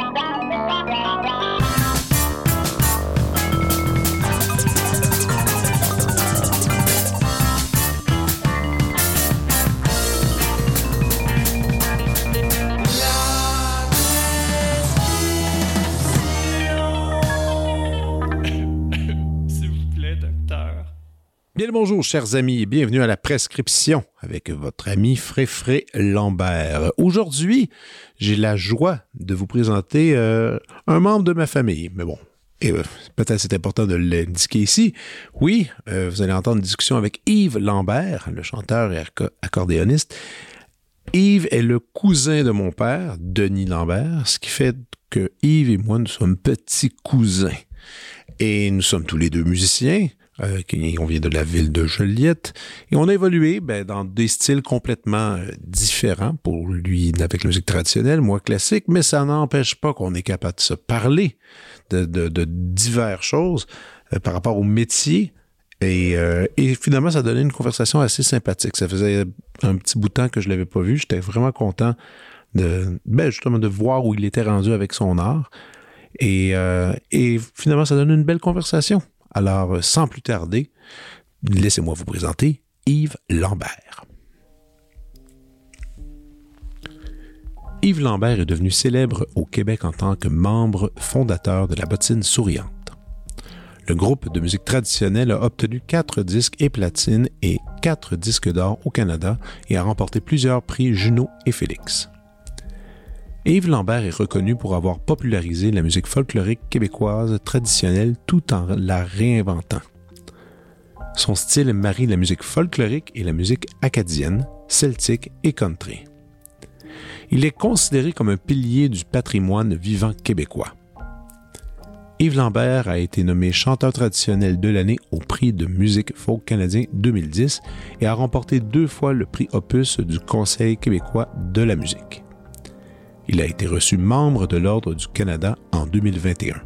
Bye. Bien le bonjour, chers amis, et bienvenue à la prescription avec votre ami Fréfré Lambert. Aujourd'hui, j'ai la joie de vous présenter euh, un membre de ma famille. Mais bon, euh, peut-être c'est important de l'indiquer ici. Oui, euh, vous allez entendre une discussion avec Yves Lambert, le chanteur et accordéoniste. Yves est le cousin de mon père, Denis Lambert, ce qui fait que Yves et moi, nous sommes petits cousins. Et nous sommes tous les deux musiciens. Euh, on vient de la ville de Joliette, et on a évolué ben, dans des styles complètement euh, différents pour lui avec la musique traditionnelle, moi classique, mais ça n'empêche pas qu'on est capable de se parler de, de, diverses choses euh, par rapport au métier. Et, et, finalement, ça donnait une conversation assez sympathique. Ça faisait un petit bout de temps que je l'avais pas vu. J'étais vraiment content de, ben, justement, de voir où il était rendu avec son art. Et, et finalement, ça donne une belle conversation. Alors, euh, sans plus tarder, laissez-moi vous présenter Yves Lambert. Yves Lambert est devenu célèbre au Québec en tant que membre fondateur de la bottine souriante. Le groupe de musique traditionnelle a obtenu quatre disques et platine et quatre disques d'or au Canada et a remporté plusieurs prix Juno et Félix. Yves Lambert est reconnu pour avoir popularisé la musique folklorique québécoise traditionnelle tout en la réinventant. Son style marie la musique folklorique et la musique acadienne, celtique et country. Il est considéré comme un pilier du patrimoine vivant québécois. Yves Lambert a été nommé chanteur traditionnel de l'année au prix de musique folk canadien 2010 et a remporté deux fois le prix Opus du Conseil québécois de la musique. Il a été reçu membre de l'Ordre du Canada en 2021.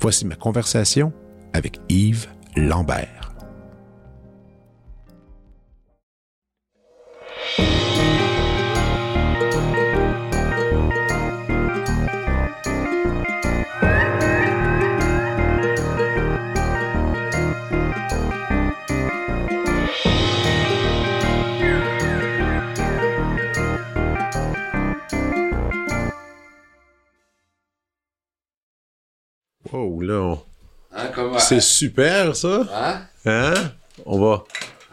Voici ma conversation avec Yves Lambert. Oh là, Hein, c'est super ça. Hein? Hein? On va,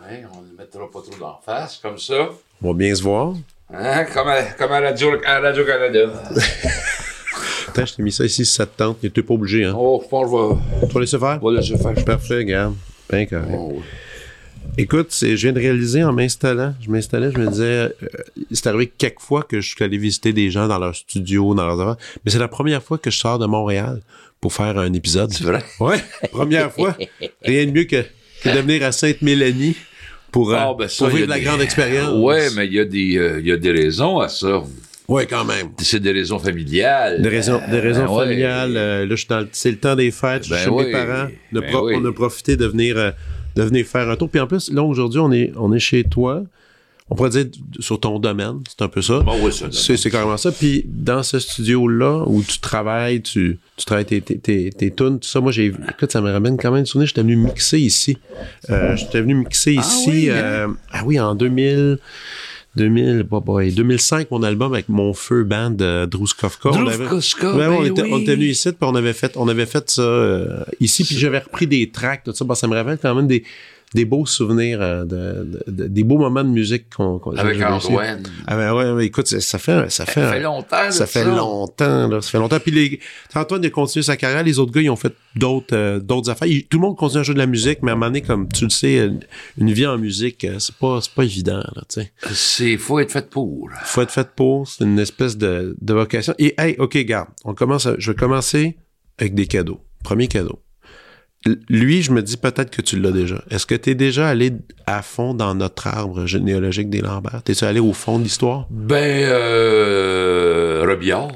Hein, on ne le mettra pas trop d'en face, comme ça. on va bien se voir. Hein? Comme à, comme à Radio, à Radio. Attends, je t'ai mis ça ici si ça te tente. T'es pas obligé, hein. Oh, je pense que je vais, Tu vas laisser faire? je vais laisser faire. Parfait, regarde. Ben correct. Oh, oui. Écoute, c'est- je viens de réaliser en m'installant, je m'installais, je me disais, euh, c'est arrivé quelques fois que je suis allé visiter des gens dans leur studio, dans leurs affaires, mais c'est la première fois que je sors de Montréal pour faire un épisode. C'est vrai? Ouais, première fois. Rien de mieux que, que de venir à Sainte-Mélanie pour, euh, Ah, ben ça, pour vivre la des- grande expérience. Ouais, mais il y, a des, euh, y a des raisons à ça. Ouais, quand même. C'est des raisons familiales. Des raisons, des raisons Ben ouais. familiales. euh, là, je suis dans le- c'est le temps des fêtes. Je suis Ben chez oui. mes parents. On a, Ben pro- oui. on a profité de venir, euh, de venir faire un tour. Puis en plus, là, aujourd'hui, on est, on est chez toi. On pourrait dire sur ton domaine. C'est un peu ça. Bon, oui, ça. C'est, carrément ça. Puis dans ce studio-là où tu travailles, tu, tu travailles tes, tes, tes, tes tunes, tout ça, moi, j'ai écoute, ça me ramène quand même une souvenir. J'étais venu mixer ici. Euh, j'étais venu mixer Ah ici. oui, hein? euh, ah oui, en 2000. 2000, bah, boy, 2005, mon album avec mon feu band de Druskowka. On avait- on, ben était, oui. on était venu ici, puis on avait fait, on avait fait ça euh, ici, puis j'avais repris des tracks, tout ça. Bah, ça me rappelle quand même des, des beaux souvenirs, euh, de, de- de- des beaux moments de musique qu'on qu'on Avec j'avais réussi. Antoine. Ah ben ouais, ouais, écoute, ça, fait, ça fait, Ça fait longtemps, ça fait longtemps, là, ça fait longtemps. Puis les, Antoine il a continué sa carrière, les autres gars ils ont fait d'autres, euh, d'autres affaires. Il- tout le monde continue à jouer de la musique, mais à un moment donné, comme tu le sais, une vie en musique, euh, c'est pas, c'est pas évident, là, tu sais. C'est, faut être fait pour. Faut être fait pour, c'est une espèce de, de vocation. Et hey, ok, garde, on commence, à- je vais commencer avec des cadeaux. Premier cadeau. Lui, je me dis peut-être que tu l'as déjà. Est-ce que tu es déjà allé à fond dans notre arbre généalogique des Lambert? T'es-tu allé au fond de l'histoire? Ben, euh, Robillard.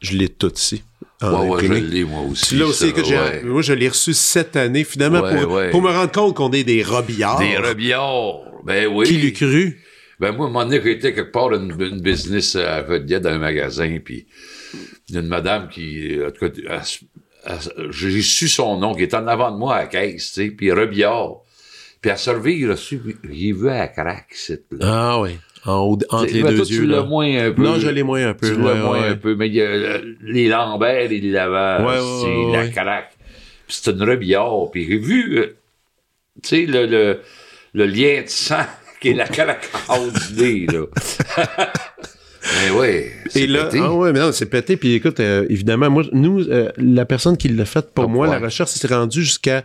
Je l'ai tout ici. ouais, ouais, je l'ai, moi aussi. L'as aussi ça, que j'ai. ouais. Moi, je l'ai reçu cette année, finalement, Ouais, pour, ouais. pour me rendre compte qu'on est des robillards. Des Robillards. Ben oui. Qui l'eût cru? Ben, moi, à un moment donné, j'étais quelque part une, une business à Rodier dans un magasin, puis une madame qui, en tout cas, j'ai su son nom, qui est en avant de moi à la caisse, tu sais, puis Rebillard. Puis à servir, il a su, j'ai vu à la craque, c'est là. Ah oui. En haut, entre les Ben, deux toi, yeux. Tu là. l'as moins un peu. Non, je l'ai moins un peu. Tu l'as ouais, moins ouais. un peu. Mais il y a euh, les Lambert et les Lavages, Ouais, c'est la craque. Puis c'est une rebillard. Puis j'ai vu, euh, tu sais, le, le, le lien de sang qui est la craque en haut du nez, là. mais ouais. c'est Et là, pété. ah ouais, mais non, c'est pété. Puis écoute, euh, évidemment, moi, nous, euh, la personne qui l'a fait pour Ah, moi, ouais. la recherche s'est rendue jusqu'à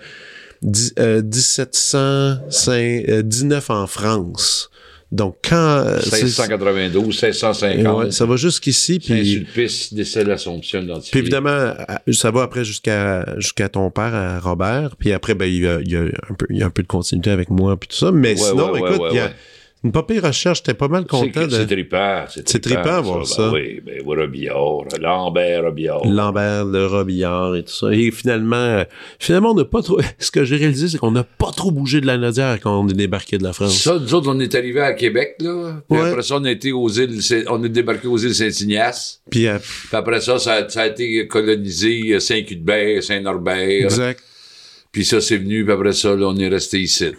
euh, 1719 en France. Donc, quand. euh, c'est- 1692, 1650. ouais, ça va jusqu'ici. Puis, Saint-Sulpice, décès de l'Assomption puis identifié. évidemment, ça va après jusqu'à jusqu'à ton père, à Robert. Puis après, ben, il y a, il y a un peu, il y a un peu de continuité avec moi, puis tout ça. Mais Ouais, sinon, ouais, écoute, il y a. une pas pire recherche. J'étais pas mal content C'est de trippant. C'est trippant, voir ça. Ben oui, ben oui, Robillard, Lambert, Robillard. Lambert, le Robillard et tout ça. Et finalement, euh, finalement, on n'a pas trop. Ce que j'ai réalisé, c'est qu'on n'a pas trop bougé de la Nodière quand on est débarqué de la France. Ça, nous autres, on est arrivés à Québec, là. Puis Ouais. après ça, on a été aux îles, on est débarqué aux îles Saint-Ignace. Puis euh, Puis après ça, ça a, ça a été colonisé euh, Saint-Cuthbert, Saint-Norbert. exact. Puis ça, c'est venu, puis après ça, là, on est resté ici.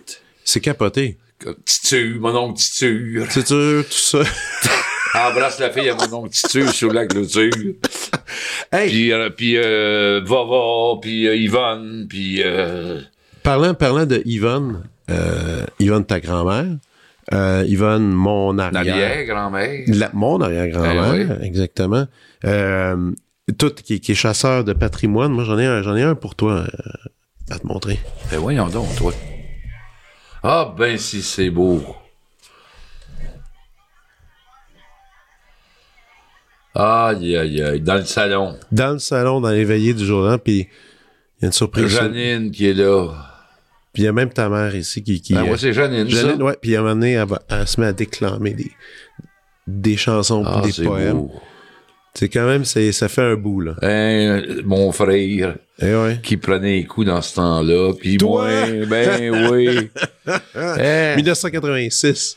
C'est capoté. Comme Titu, mon oncle Titu. Sûr, tout ça. Embrasse la fille à mon oncle Titu sur la clôture. Hey, Puis, euh, puis euh, Vava, puis euh, Yvonne, puis... Euh, parlant, parlant de Yvonne, euh, Yvonne, ta grand-mère, euh, Yvonne, mon arrière. l'arrière-grand-mère. La- mon arrière-grand-mère, Eh exactement. Euh, tout qui, qui est chasseur de patrimoine. Moi, j'en ai un, j'en ai un pour toi euh, à te montrer. Ben voyons donc, toi. Ah ben si c'est beau. Aïe, aïe, aïe. Dans le salon. Dans le salon, dans les veillées du jour puis il y a une surprise. Janine qui est là. Puis il y a même ta mère ici qui. qui Ben, euh, moi, c'est Janine, Janine, ça. ouais, puis à un moment donné, elle, va- elle se met à déclamer des, des chansons Ah, des poèmes. beau. C'est quand même, ça fait un bout, là. Hein, mon frère Eh ouais. qui prenait les coups dans ce temps-là. Puis moi, ben oui. Hein, 1986.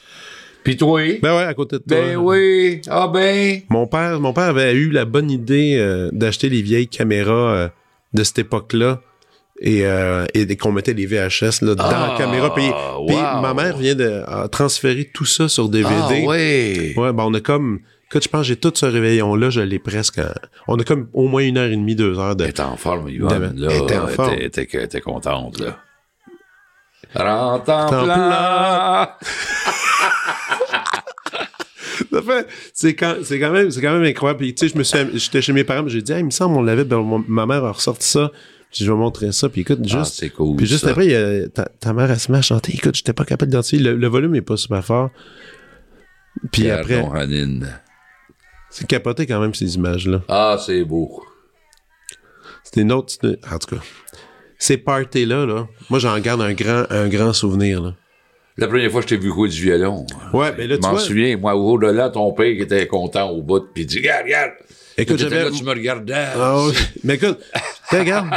Puis toi? Ben ouais, à côté de toi. Ben oui. Ah ben? Mon père, mon père avait eu la bonne idée euh, d'acheter les vieilles caméras euh, de cette époque-là et, euh, et qu'on mettait les VHS là, dans Ah, la caméra. Puis, puis ma mère vient de transférer tout ça sur DVD. Ah ouais. Ouais, ben on a comme. Écoute, je pense que j'ai tout ce réveillon-là, je l'ai presque. en- On a comme au moins une heure et demie, deux heures de. Elle était en forme, Yvonne, Elle là. était en forme. Elle était, elle était contente, là. Rentre en plat. C'est quand, c'est quand même, c'est quand même incroyable. Puis, tu sais, je me suis, j'étais chez mes parents, j'ai dit, ah, il me semble, on l'avait, ben, ma mère a ressorti ça. Puis je vais montrer ça. Puis écoute, Ah, juste, c'est cool. puis juste ça. après, il y a, ta, ta mère, elle se met à chanter. Écoute, j'étais pas capable d'identifier. Le, le volume est pas super fort. Puis Pierre après. C'est capoté quand même, ces images-là. Ah, c'est beau. C'était une autre, en tout cas. Ces parties-là, là, moi, j'en garde un grand, un grand souvenir, là. La première fois que je t'ai vu jouer du violon. Ouais, ben là, Je tu m'en vois. souviens, moi, au-delà, ton père qui était content au bout, puis il dit, regarde, regarde. Écoute, j'avais. là, tu me regardais. Ah. Mais écoute, regarde.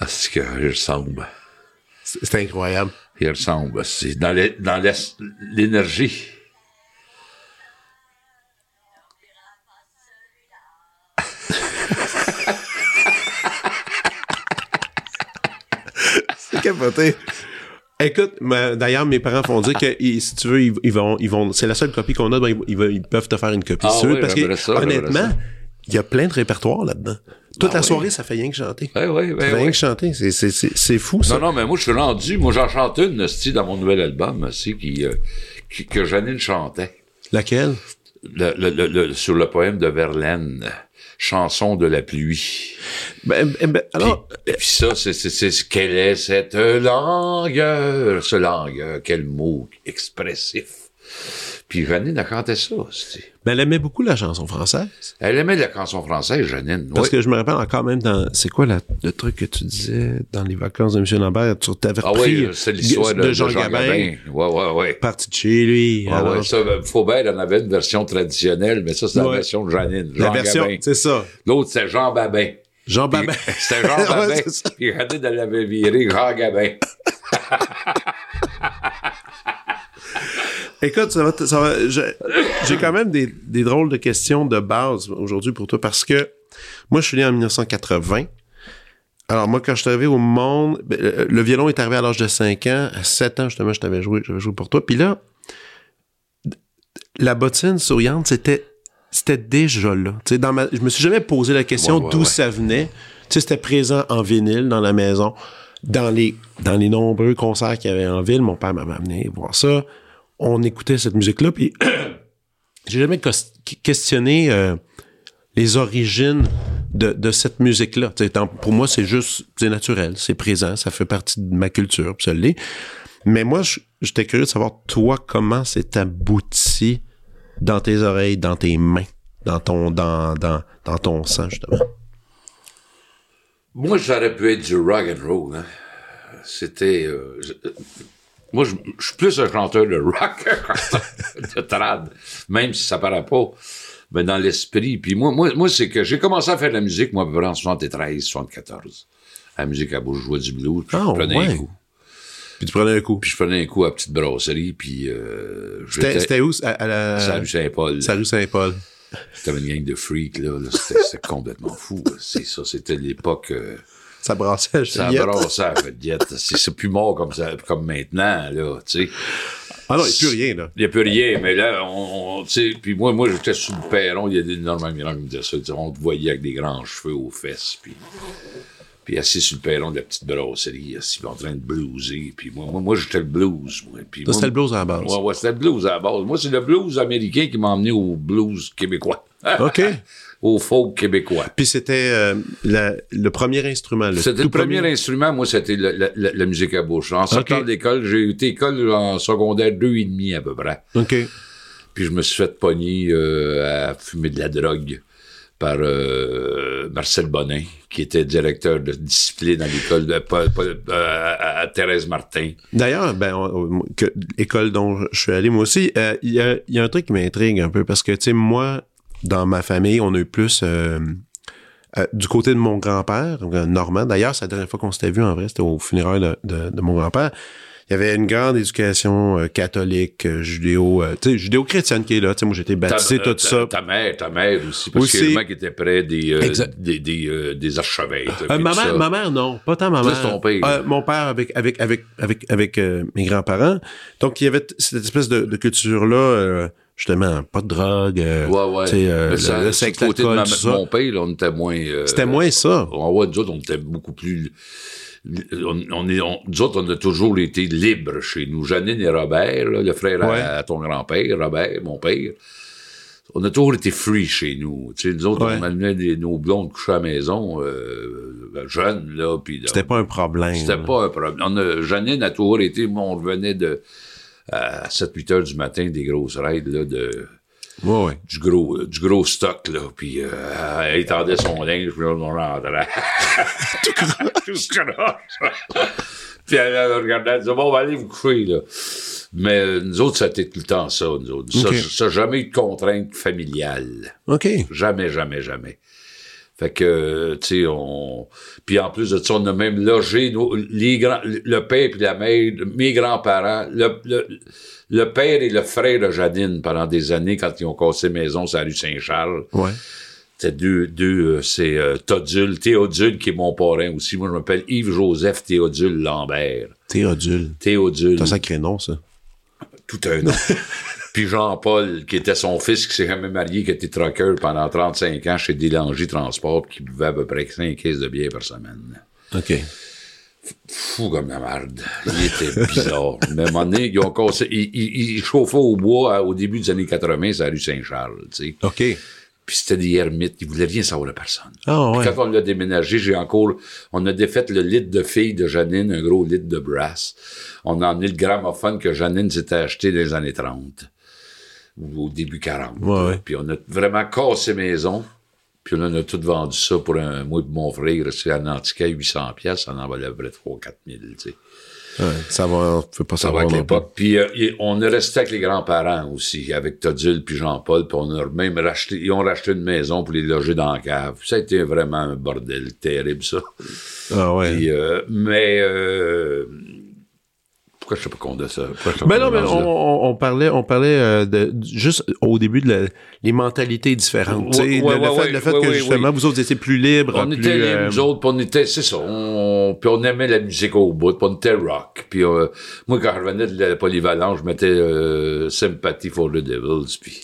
Ah, c'est que il ressemble. C'est incroyable. Il ressemble. C'est dans l'énergie. C'est capoté. Écoute, d'ailleurs, mes parents font dire que si tu veux, ils, vont, ils vont, c'est la seule copie qu'on a, ben, ils, peuvent te faire une copie. Ah oui, parce que ça, honnêtement. Il y a plein de répertoires là-dedans. Toute Ah la oui. soirée, ça fait rien que chanter. Oui, oui, Ça fait rien que chanter. C'est, c'est, c'est, c'est fou, ça. Non, non, mais moi, je suis rendu. Moi, j'en chante une, style, dans mon nouvel album, aussi, qui, euh, qui- que Janine chantait. Laquelle? Le- le- le- sur le poème de Verlaine, Chanson de la pluie. Ben, ben, ben, alors, Et puis ça, c'est, c'est, c'est ce qu'elle est, cette langue, ce langue, quel mot expressif. Puis Janine, elle chantait ça. c'est- Ben, elle aimait beaucoup la chanson française. Elle aimait la chanson française, Janine. Parce oui. que je me rappelle encore même dans. C'est quoi la- le truc que tu disais dans les vacances de M. Lambert? Tu t'avais Ah repris oui, c'est l'histoire de, de Jean, Gabin. Ouais, ouais, ouais. Parti de chez lui. Ah alors- ouais, ça, ben, Faubert en avait une version traditionnelle, mais ça, c'est la Ouais. version de Janine. la Jean version, Gabin. c'est ça. L'autre, c'est Jean Babin. Jean Babin. C'était Jean Ouais, Babin. ça. Puis Janine, elle l'avait viré Jean Gabin. Écoute, ça va, ça va- j'ai quand même des, des drôles de questions de base aujourd'hui pour toi parce que moi, je suis né en 1980. Alors, moi, quand je suis arrivé au monde, ben, le, le violon est arrivé à l'âge de 5 ans. À 7 ans, justement, je t'avais joué, j'avais joué pour toi. Puis là, la bottine souriante, c'était, c'était déjà là. Tu sais, dans ma, je me suis jamais posé la question Ouais, ouais, d'où ouais. ça venait. Tu sais, c'était présent en vinyle dans la maison. Dans les, dans les nombreux concerts qu'il y avait en ville, mon père m'avait amené voir ça. On écoutait cette musique-là, puis j'ai jamais questionné euh, les origines de, cette musique-là. Pour moi, c'est juste, c'est naturel, c'est présent, ça fait partie de ma culture, puis ça l'est. Mais moi, j'étais curieux de savoir, toi, comment c'est abouti dans tes oreilles, dans tes mains, dans ton, dans, ton sang, justement? Moi, j'aurais pu être du rock and roll. Hein. C'était. euh, moi, je, je suis plus un chanteur de rock de trad, même si ça paraît pas. Mais dans l'esprit. Puis moi, moi, moi c'est que j'ai commencé à faire de la musique, moi, à peu près en 73, 74. La musique à bouche, du blues, puis Ah, je prenais ouais. un coup. Puis tu prenais un coup. Puis je prenais un coup à petite brasserie, puis euh, C'était où? À, à la... rue Saint-Paul. Rue Saint-Paul. C'était une gang de freaks, là. c'était complètement fou. C'est ça, c'était l'époque... euh, Ça brassait, je Ça brassait à la diète. C'est plus mort comme, ça, comme maintenant, là, tu sais. Ah non, il n'y a plus rien, là. Il n'y a plus rien, mais là, on, on- tu sais, puis moi, moi, j'étais sur le perron, il y a des énormes miracles qui me disaient ça, on te voyait avec des grands cheveux aux fesses, puis, puis assis sur le perron de la petite brasserie, assis en train de blueser, puis moi, moi, moi j'étais le blues, moi. Puis c'était le blues à la base. Ouais, ouais, c'était le blues à la base. Moi, c'est le blues américain qui m'a emmené au blues québécois. OK. au folk québécois. Puis c'était euh, le premier instrument. C'était le premier instrument, moi, c'était la, la- la- la musique à bouche. En sortant l'école, j'ai été école en secondaire deux et demi à peu près. OK. Puis je me suis fait pogner euh, à fumer de la drogue par euh, Marcel Bonin, qui était directeur de discipline à l'école de euh, à, à Thérèse Martin. D'ailleurs, ben, on- que l'école dont je suis allé, moi aussi, euh, il y, a, il y a un truc qui m'intrigue un peu parce que, tu sais, moi, dans ma famille, on a eu plus euh, euh, du côté de mon grand-père, donc, euh, Normand. D'ailleurs, c'est la dernière fois qu'on s'était vu, en vrai, c'était au funérail de, de- de mon grand-père. Il y avait une grande éducation euh, catholique, euh, judéo, euh, tu sais, judéo-chrétienne qui est là. Tu sais, moi, été baptisé, Ta- tout ta- ça. Ta mère, ta mère aussi, parce Aussi. mecs qui étaient près des, euh, des, des, euh, des archevêques. Euh, ma, mère, ça. ma mère, non. Pas tant ma mère. ton père. Euh, mon père avec, avec, avec, avec, avec euh, mes grands-parents. Donc, il y avait cette espèce de, de culture-là, euh, justement, pas de drogue, euh, Ouais, ouais. euh, le, le sexe, côté de ma- mon père, là, on était moins... euh, C'était moins ça. Ah ouais, nous autres, on était beaucoup plus. On, on est, on- nous autres, on a toujours été libres chez nous. Janine et Robert, là, le frère à- Ouais. à, ton grand-père, Robert, mon père. On a toujours été free chez nous. Tu sais, nous autres, Ouais. on amenait des- nos blondes coucher à la maison, euh, jeunes, là, puis... C'était pas un problème. C'était pas un problème. On a, Janine a toujours été, moi, on revenait de, à 7-8 heures du matin, des grosses raids, là, de, Ouais, ouais. du gros, du gros stock, là, puis euh, elle étendait son linge, puis là, on rentrait. Tout puis elle, elle regardait, elle disait, bon, on va aller vous coucher, là. Mais euh, nous autres, ça a été tout le temps ça, nous autres. Ça, ça, jamais eu de contrainte familiale. OK. Jamais, jamais, jamais. Fait que, tu sais, on... Puis en plus de ça, on a même logé nos, les grands, le père et la mère, mes grands-parents, le, le, le père et le frère de Jadine pendant des années quand ils ont cassé maison sur la rue Saint-Charles. Ouais. C'était deux, deux, euh, c'est euh, Todule, Théodule qui est mon parrain aussi. Moi, je m'appelle Yves-Joseph Théodule Lambert. Théodule. Théodule, C'est un sacré nom, ça. tout un nom. Puis Jean-Paul, qui était son fils, qui s'est jamais marié, qui était trucker pendant 35 ans chez Délangy Transport, qui buvait à peu près 5 caisses de bière par semaine. OK. Fou comme la marde. Il était bizarre. Mais à un moment donné, ils ont cassé, il, il, il chauffait au bois à- au début des années 80, c'est la rue Saint-Charles, tu sais. OK. Puis c'était des ermites, ils voulaient rien savoir de personne. Ah, Puis ouais. quand on l'a déménagé, j'ai encore, on a défait le lit de fille de Janine, un gros lit de brass. On a emmené le gramophone que Janine s'était acheté dans les années 30. Au début 40. Ouais, ouais. Puis on a vraiment cassé maison. Puis on a tout vendu ça pour un, moi et mon frère, c'est un antiquaire à 800 pièces, ça en valait à peu près 3 4 000, tu sais. Ouais, ça va, on peut pas Ça va savoir. avec non plus. l'époque. Puis euh, on est resté avec les grands-parents aussi, avec Todule puis Jean-Paul, puis on a même racheté, ils ont racheté une maison pour les loger dans la cave. Ça a été vraiment un bordel terrible, ça. Ah, ouais. Puis, euh, mais euh, pourquoi je sais pas qu'on de ça? Ben non, mais on, on- on parlait, on parlait euh, de juste au début de la- les mentalités différentes. Ouais, le, ouais, le fait, le que justement vous autres étiez plus libres, On plus, était libres, euh, nous autres, puis on était, c'est ça, on, puis on aimait la musique au bout, puis on était rock. Puis euh, moi, quand je revenais de la polyvalence, je mettais euh, Sympathy for the Devils, puis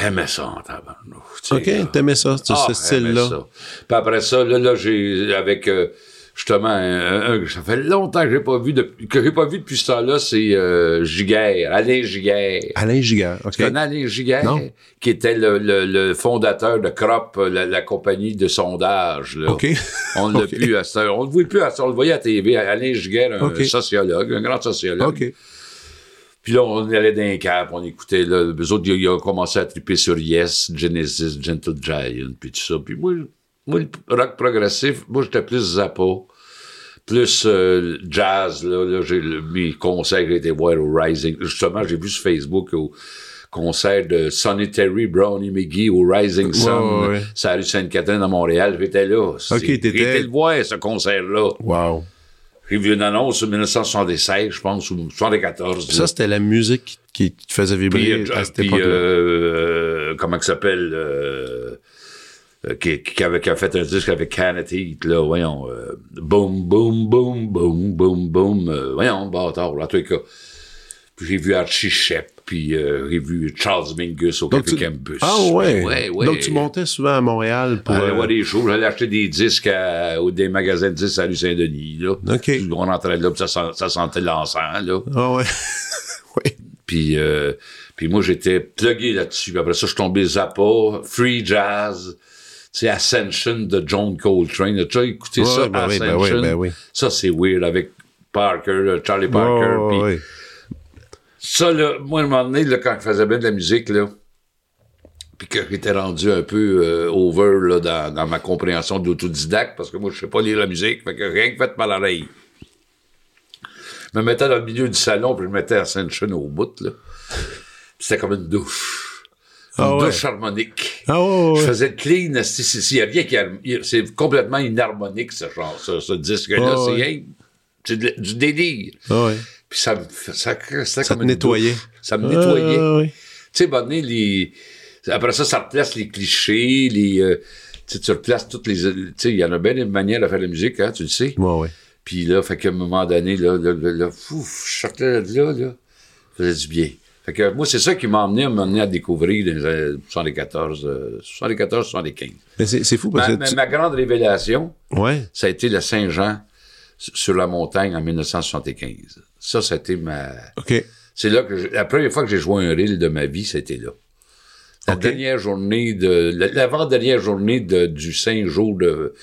j'aimais ça en tabarnouche, Ok, t'aimais ça, ce, Ah, ce style-là. Puis après ça, là, là j'ai, avec, euh, justement, un, un- ça fait longtemps que j'ai pas vu, de, que j'ai pas vu depuis ce temps-là, c'est euh, Giguère, Alain Giguère. Alain Giguère, ok. Tu connais Alain Giguère? Non. Qui était le, le, le fondateur de CROP, la, la compagnie de sondage. Là. Ok. On ne l'a Ok. plus à heure. On ne le voit plus à heure. On le voyait à TV. Alain Giguère, un sociologue, un grand sociologue. Ok. Puis là, on allait dans les caves, on écoutait, là, eux autres, ils ils ont commencé à triper sur Yes, Genesis, Gentle Giant, puis tout ça. Puis moi, moi, le rock progressif, moi, j'étais plus Zappa, plus euh, jazz, là, là j'ai mes concerts que j'ai été voir au Rising. Justement, j'ai vu sur Facebook au concert de Sonny Terry, Brownie McGee au Rising Sun, ouais, ouais. la rue Sainte-Catherine à Montréal. J'étais là. Ok, J'ai t'étais- été le voir, ce concert-là. Wow. J'ai vu une annonce en 1976, je pense, ou 74. Ça, c'était la musique qui te faisait vibrer Puis, euh, à cette puis, époque-là. euh, comment il s'appelle, euh, qui, qui, avait, qui a fait un disque avec Canet Heat, là, voyons, euh, boum, boum, boum, boum, boum, boum, euh, voyons, bâtard, là, en tout cas. Puis j'ai vu Archie Shep, puis euh, j'ai vu Charles Mingus au Café tu- Campus. Ah ouais. Ouais, ouais. Donc tu montais souvent à Montréal pour. Allez euh, voir des shows, j'allais acheter des disques à, ou des magasins de disques à rue Saint-Denis, là. Ok. Puis on rentrait là, puis ça, sent- ça sentait l'encens, là. Ah ouais. ouais. Puis, euh, puis moi, j'étais plugué là-dessus. Puis après ça, je suis tombé Zappa, Free Jazz, sais, Ascension de John Coltrane. Tu as écouté Ouais, ça, ben oui, ben Ascension? oui, ben oui. Ça, c'est weird avec Parker, là, Charlie Parker. Ça, là, moi, à un moment donné, là, quand je faisais bien de la musique, là, puis que j'étais rendu un peu euh, over là, dans, dans ma compréhension d'autodidacte, parce que moi, je sais pas lire la musique, fait que rien que fait par l'oreille. Je me mettais dans le milieu du salon, puis je mettais Ascension au bout, là. C'était comme une douche. Ah ouais. douche harmonique. Ah ouais, ouais. Je faisais le clean, s'il y a rien qui c'est complètement inharmonique, ce genre, ce, ce disque-là. Ah c'est ouais. rien- c'est de- du délire. Ah ouais. Puis ça me fait- ça, ça, Ça comme te nettoyait. douche. Ça me nettoyait. Ah, ouais. Tu sais, bon, les... après ça, ça replace les clichés, les... euh, tu replaces toutes les... Tu sais, il y en a bien des manières de faire la musique, hein, tu le sais. Ouais, ouais. Puis là, fait qu'à un moment donné, là, là, là, là, fouf, je sortais de là, là, ça faisait du bien. Fait que moi, c'est ça qui m'a emmené, emmené à découvrir dans les années 74, euh, 74, 75. Mais c'est c'est fou parce Ma, que. ma- tu- ma grande révélation, Ouais. ça a été le Saint-Jean sur la montagne en 1975. Ça, été ma... OK. C'est là que j'ai- la première fois que j'ai joué un reel de ma vie, c'était là. La dernière journée de, la- l'avant-dernière journée de, du cinq jours de,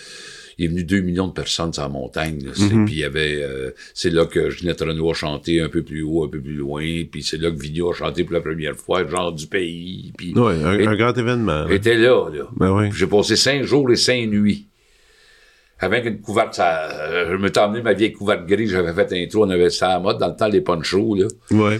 il est venu 2 millions de personnes sur la montagne. là. Mm-hmm. Puis il y avait, euh, c'est là que Ginette Renault a chanté un peu plus haut, un peu plus loin. Puis c'est là que Video a chanté pour la première fois, genre du pays. Puis Ouais, un, Et- un grand événement. là. j'étais là, là. Ben oui. J'ai passé cinq jours et cinq nuits. Avec une couverte, ça, euh, je me emmené ma vieille couverte grise, j'avais fait un trou, on avait ça à la mode dans le temps des ponchos, là. Ouais.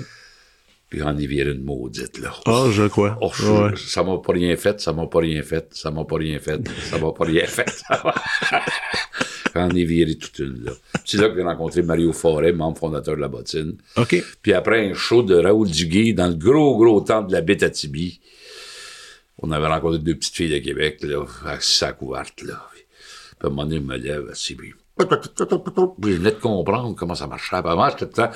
Puis on y viré une maudite, là. Ah, je crois. Oh, je- Ouais. Ça m'a pas rien fait, ça m'a pas rien fait, ça m'a pas rien fait, ça m'a pas rien fait. J'en ai viré toute une, là. C'est là que j'ai rencontré Mario Forêt, membre fondateur de la bottine. OK. Puis après un show de Raoul Duguay dans le gros, gros temple de la bête à Tibi, on avait rencontré deux petites filles de Québec, là, assises à couverte, là. Puis à un moment donné, je me lève, assis, puis... Puis je venais de comprendre comment ça marchait. Avant, j'étais tout le temps...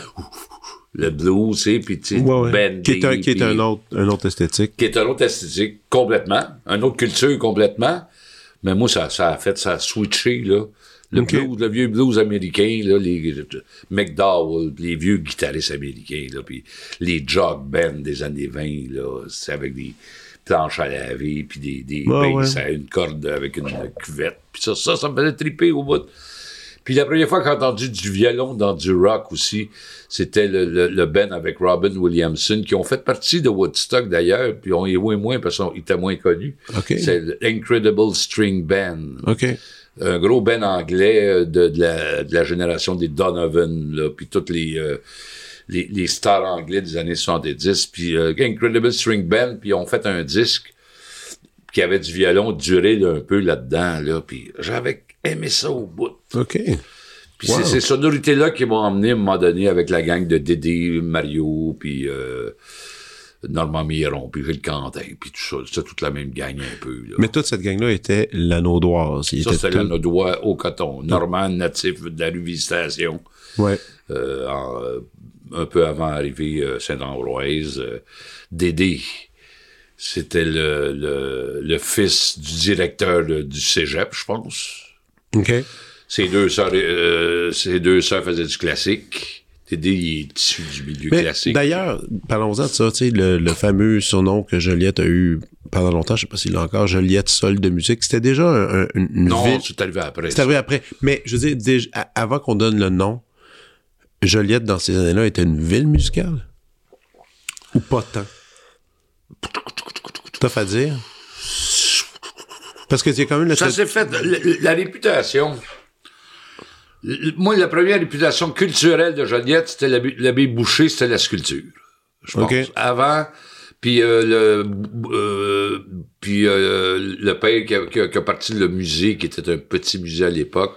Le blues, tu sais, puis tu sais, Ouais, ouais. bendé, Qui est, un, qui est un, autre, un autre esthétique. qui est un autre esthétique complètement, une autre culture complètement. Mais moi, ça, ça a fait, ça a switché, là. Le blues, le vieux blues américain, là, les McDowell, les vieux guitaristes américains, là, puis les jog bands des années 20, là, c'est avec des planches à laver, puis des, des basses ouais. à une corde avec une cuvette. Puis ça, ça, ça me faisait triper au bout. Puis la première fois que j'ai entendu du violon dans du rock aussi, c'était le, le, le Ben avec Robin Williamson, qui ont fait partie de Woodstock d'ailleurs, puis on y moins moins parce qu'ils étaient moins connus. OK. C'est l'Incredible String Band OK. un gros ben anglais euh, de, de, la, de la génération des Donovan, là, puis toutes les, euh, les, les stars anglais des années 70, puis euh, Incredible String Band, puis ils ont fait un disque qui avait du violon duré un peu là-dedans, là, puis j'avais aimé ça au bout. OK. Puis Wow. c'est ces sonorités-là qui m'ont emmené à un moment donné avec la gang de Dédé, Mario, puis euh, Normand Miron, puis Gilles Quentin, puis tout ça. C'était toute la même gang un peu. Là. Mais toute cette gang-là était l'anaudoise. Ça, c'était doigts au coton. Normand, natif de la rue Visitation. Ouais. euh, en, un peu avant d'arriver euh, Saint-Ambroise. Dédé, c'était le, le, le fils du directeur de- du cégep, je pense. OK. Ses deux sœurs, euh, ses deux sœurs faisaient du classique. Dédé, il est issu du milieu Mais classique. d'ailleurs, parlons-en de ça, tu sais, le, le fameux surnom que Joliette a eu pendant longtemps, je sais pas s'il l'a encore, Joliette Sol de musique, c'était déjà un- un- une, non, ville. c'est arrivé après. C'est arrivé après. Mais je veux dire, déjà, avant qu'on donne le nom, Joliette, dans ces années-là, était une ville musicale? Ou pas tant? À dire? Parce que c'est quand même le... Ça s'est fait. La, la réputation. Moi, la première réputation culturelle de Joliette, c'était l'abbé Boucher, c'était la sculpture. Je pense. Avant, puis euh, le, euh, puis euh, le père qui a, qui a- qui a parti le musée, qui était un petit musée à l'époque,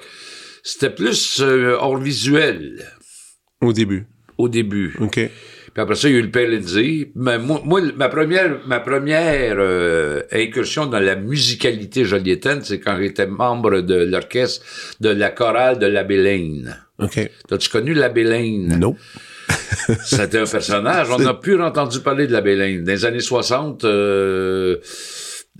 c'était plus hors visuel Au début. au début. OK. Puis après ça, il y a eu le Père Lindsay. Mais moi, moi, ma première, ma première euh, incursion dans la musicalité jolietaine, c'est quand j'étais membre de l'orchestre de la chorale de l'abbé Lane. OK. T'as-tu connu l'abbé Lane? Non. C'était un personnage. On n'a plus entendu parler de l'abbé Lane. Dans les années 60, euh,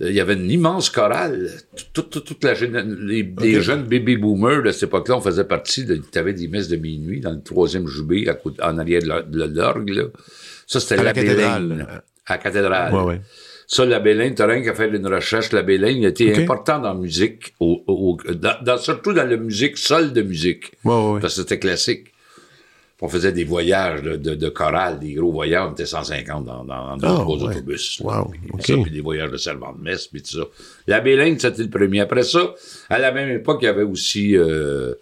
il y avait une immense chorale. Toute, toute, toute la les, les Ok. jeunes baby boomers de cette époque-là, on faisait partie de, t'avais des messes de minuit dans le troisième joubé, à côté, en arrière de l'or- de l'orgue, là. Ça, c'était la. Lane. À la cathédrale. Ouais, ouais. Ça, l'abbé Lane, t'as rien qu'à faire une recherche. L'abbé Lane, il a été Ok. important dans la musique, au, au- au- dans, dans- surtout dans la musique, sol de musique. Ouais. Parce que c'était classique. On faisait des voyages de, de, de chorale, des gros voyages, on était 150 dans, dans, dans Ah, ouais. autobus. Wow, Puis ok. ça, puis des voyages de servant de messe, puis tout ça. La Bélingue, c'était le premier. Après ça, à la même époque, il y avait aussi euh,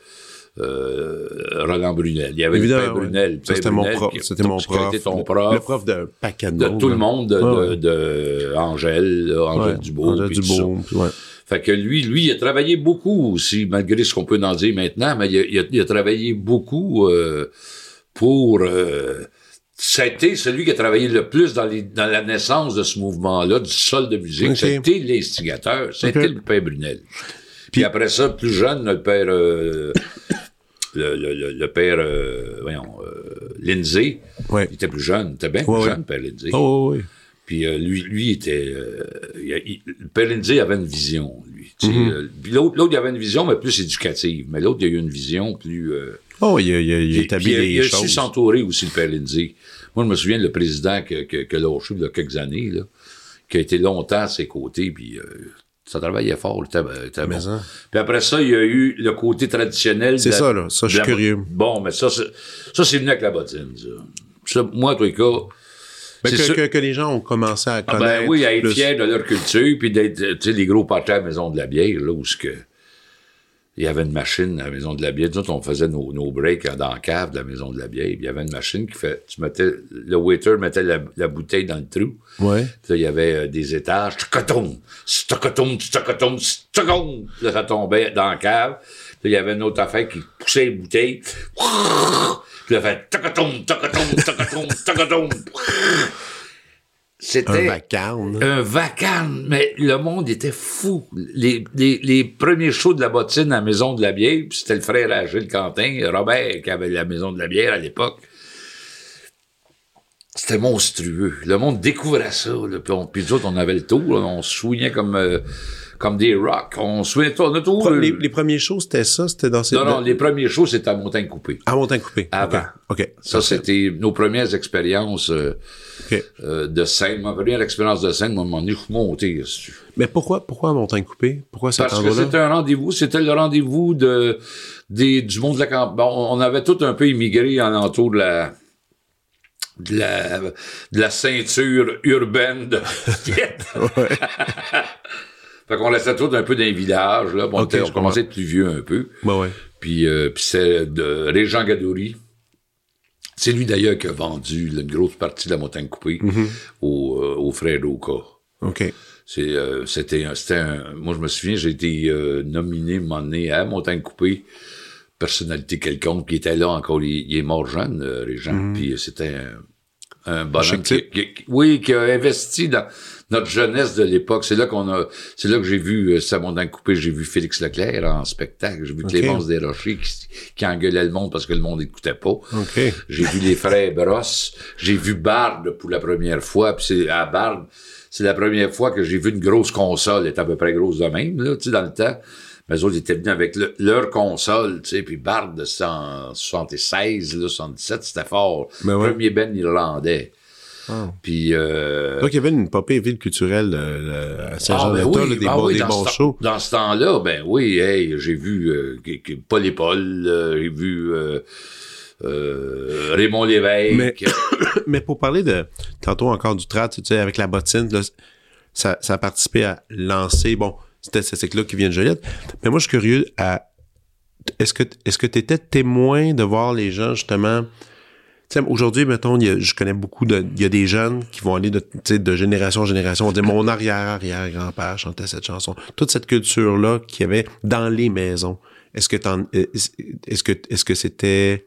euh, Roland Brunel. Il y avait Évidemment, ouais. Brunel. c'était mon prof. C'était mon prof. ton Le- prof. Le prof d'un paquet de de tout le monde, de, Ouais, de, de Angèle, Angèle. Dubois. Angèle puis tout ça. Dubois, ouais. Fait que lui, lui, il a travaillé beaucoup aussi, malgré ce qu'on peut en dire maintenant, mais il a, il a- il a travaillé beaucoup euh, pour... Euh, a été celui qui a travaillé le plus dans, les, dans la naissance de ce mouvement-là, du sol de musique. C'était l'instigateur, c'était le père Brunel. Puis après ça, plus jeune, le père... euh, le, le, le, le père, euh, voyons, euh, Lindsay, Ouais. il était plus jeune, il était bien plus ouais. jeune, père Lindsay. Oh, oui, oui. Puis euh, lui, lui était. Euh, il, a- il- le père Lindsay avait une vision, lui. Mm-hmm. euh, puis l'autre, l'autre, il avait une vision, mais plus éducative. Mais l'autre, il a eu une vision plus. Euh, Oh, il a, il a, il a puis- établi des il a su s'entourer aussi, le père Lindsay. Moi, je me souviens, le président que, que, que lâché il y a quelques années, là, qui a été longtemps à ses côtés, puis. Euh, ça travaillait fort, il était, bon. ça. Puis après ça, il y a eu le côté traditionnel. C'est ça, là. Ça, je suis curieux. Bon, mais ça, c'est, ça, c'est venu avec la bottine, ça. Ça, moi, en tout cas. Ben, que, que, que les gens ont commencé à ah connaître. ben oui, à être fiers de leur culture, puis d'être, tu sais, les gros parties à la Maison de la Bière, là, où ce que, il y avait une machine à la Maison de la Bière. Nous autres, on faisait nos, nos breaks dans la cave de la Maison de la Bière, il y avait une machine qui fait, tu mettais, le waiter mettait la, la bouteille dans le trou, Ouais. puis là, il y avait euh, des étages, stocotum, stocotum, stocotum, stocotum. Là, ça tombait dans la cave. Il y avait une autre affaire qui poussait les bouteilles. Puis là, fait tocotum, tocotum, tocotum, tocotum. Un C'était vacarme. un vacarme, mais le monde était fou. Les, les, les premiers shows de la bottine à la Maison de la Bière, c'était le frère à Gilles Quentin, Robert, qui avait la Maison de la Bière à l'époque. C'était monstrueux. Le monde découvrait ça. Là, puis, on, puis nous autres, on avait le tour. là, on se souvenait comme, euh, comme des rocks. On souvient, on a tout. Les, les premiers shows, c'était ça? C'était dans ces... non, non, les premiers shows, c'était à Montagne Coupée. À Montagne Coupé. Avant. OK. OK. Ça, c'était nos premières expériences euh, euh, de scène. Ma première expérience de scène, moi, m'en est monté. Mais pourquoi, pourquoi à Montagne Coupé? Pourquoi cet Parce que c'était un rendez-vous, c'était le rendez-vous de, des, du monde de la campagne. Bon, on avait tout un peu immigré en entour de la, de la, de la ceinture urbaine de Fait qu'on restait tout un peu dans les villages, là. Bon, Ok, on je commençait à être plus vieux un peu. Ouais, ouais. Puis, euh, puis c'est de Régent Gadouri. C'est lui d'ailleurs qui a vendu là, une grosse partie de la montagne coupée au, euh, au frère Roca. OK. C'est, euh, c'était, un- c'était un, moi je me souviens, j'ai été euh, nominé, un donné, à Montagne Coupée, personnalité quelconque, qui était là encore, il, il est mort jeune, euh, Régent, puis euh, c'était un, un bonhomme qui, qui- oui, qui a investi dans notre jeunesse de l'époque. C'est là qu'on a, c'est là que j'ai vu, euh, ça Montagne Coupée, j'ai vu Félix Leclerc en spectacle, j'ai vu Clémence Desrochers qui, qui engueulait le monde parce que le monde n'écoutait pas. OK. J'ai vu les frères Brosse. J'ai vu Bard pour la première fois. Puis c'est à Bard, c'est la première fois que j'ai vu une grosse console. Elle est à peu près grosse de même, là, tu sais, dans le temps. Mais autres ils étaient venus avec le- leur console, tu sais, puis Bard de 176, là, 77, c'était fort. Ben ouais. Premier ben irlandais. Wow. Puis, euh, Donc, il y avait une popée ville culturelle euh, à ah, Saint-Jean-d'État, ben oui, des, ah oui, des bons ce shows. Dans ce temps-là, ben oui, hey, j'ai vu euh, Paul et Paul, euh, j'ai vu euh, euh, Raymond Lévesque. Mais- Mais pour parler de, tantôt encore du trad, tu sais, avec la bottine, là, ça, ça a participé à lancer, bon, c'était ce cycle-là qui vient de Joliette. Mais moi, je suis curieux à, est-ce que, tu étais témoin de voir les gens, justement, aujourd'hui, mettons, y je connais beaucoup de, il y a des jeunes qui vont aller de, de génération en génération. On dit, mon arrière-arrière-grand-père chantait cette chanson. Toute cette culture-là qu'il y avait dans les maisons. Est-ce que est-ce que, est-ce que c'était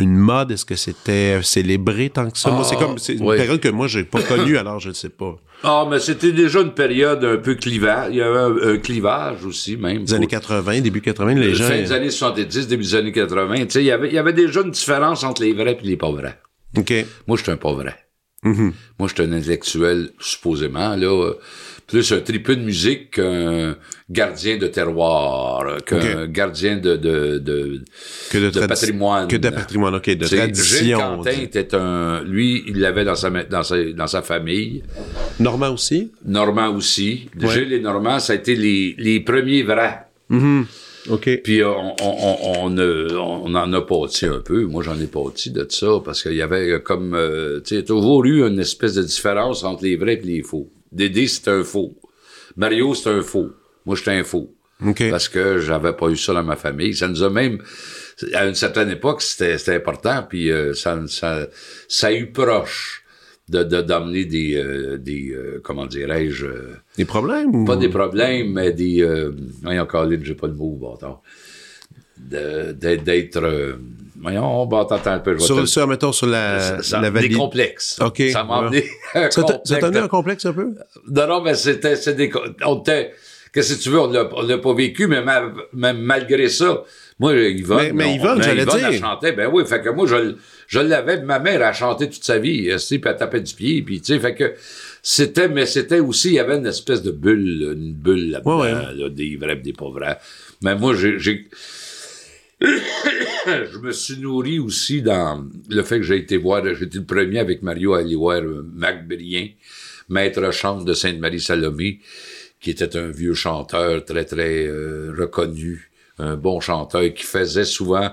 une mode? Est-ce que c'était célébré tant que ça? moi, c'est Ah, comme, c'est une oui. période que moi, j'ai pas connue, alors je ne sais pas. Ah, mais c'était déjà une période un peu clivage. Il y avait un, un clivage aussi, même. Les années 80, début 80, les gens. Fin des années 70, début des années 80. Tu sais, il y avait, il y avait déjà une différence entre les vrais et les pas vrais. OK. Moi, je suis un pas vrai. Mhm. Moi, je suis un intellectuel, supposément, là, euh, plus un tripeux de musique qu'un gardien de terroir, qu'un gardien de, de, de, Que de, patrimoine. Que de patrimoine, OK. De Gilles tradition. on Quentin dit. était un, lui, il l'avait dans sa, dans sa, dans sa famille. Normand aussi? Normand aussi. Ouais. Gilles et Normand, ça a été les, les premiers vrais. Mhm. OK. Puis euh, on, on, on, on, on en a pâti un peu. Moi, j'en ai pâti de ça parce qu'il y avait comme... euh, tu sais, toujours eu une espèce de différence entre les vrais et les faux. Dédé, c'est un faux. Mario, c'est un faux. Moi, j'étais un faux. OK. Parce que j'avais pas eu ça dans ma famille. Ça nous a même... À une certaine époque, c'était c'était important, puis euh, ça, ça, ça a eu proche de de- d'amener des... euh, des euh, comment dirais-je... euh, Des problèmes? ou- pas des problèmes, mais des. Euh, Colin, j'ai pas le mot, bâtard. De- D'être. euh, voyons, bâtard, attends un peu, Sur, le- sur, mettons, sur la, ça- des complexes. OK, Ça m'a amené un Ça t'a- ça complexe. t'a amené un complexe un peu? Non, non, mais c'était, c'est des, on était, qu'est-ce que tu veux, on l'a, on l'a pas vécu, mais ma- même malgré ça, moi, Yvonne. Mais- mais on- Yvonne, j'allais Yvonne, dire. elle chantait, ben oui, fait que moi, je, je l'avais, ma mère a chanté toute sa vie, tu sais, puis elle tapait du pied, puis tu sais, fait que c'était, mais c'était aussi, il y avait une espèce de bulle, une bulle là-dedans, Ouais, ouais. là, des vrais, des pas vrais. Mais moi, j'ai, je me suis nourri aussi dans le fait que j'ai été voir, j'étais le premier avec Mario à aller voir euh, Mac Brien, maître chante de Sainte-Marie-Salomé, qui était un vieux chanteur très, très euh, reconnu, un bon chanteur qui faisait souvent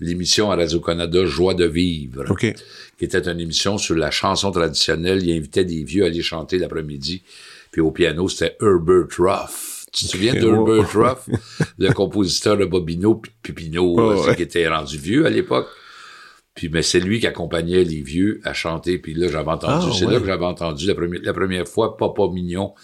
l'émission à Radio-Canada Joie de vivre, OK. qui était une émission sur la chanson traditionnelle. Il invitait des vieux à aller chanter l'après-midi. Puis au piano, c'était Herbert Ruff. Tu te souviens d'Herbert. Ruff, le compositeur de Bobino puis euh, ouais. qui était rendu vieux à l'époque. Puis mais c'est lui qui accompagnait les vieux à chanter. Puis là, j'avais entendu, Ah, c'est ouais. là que j'avais entendu la première, la première fois Papa Mignon.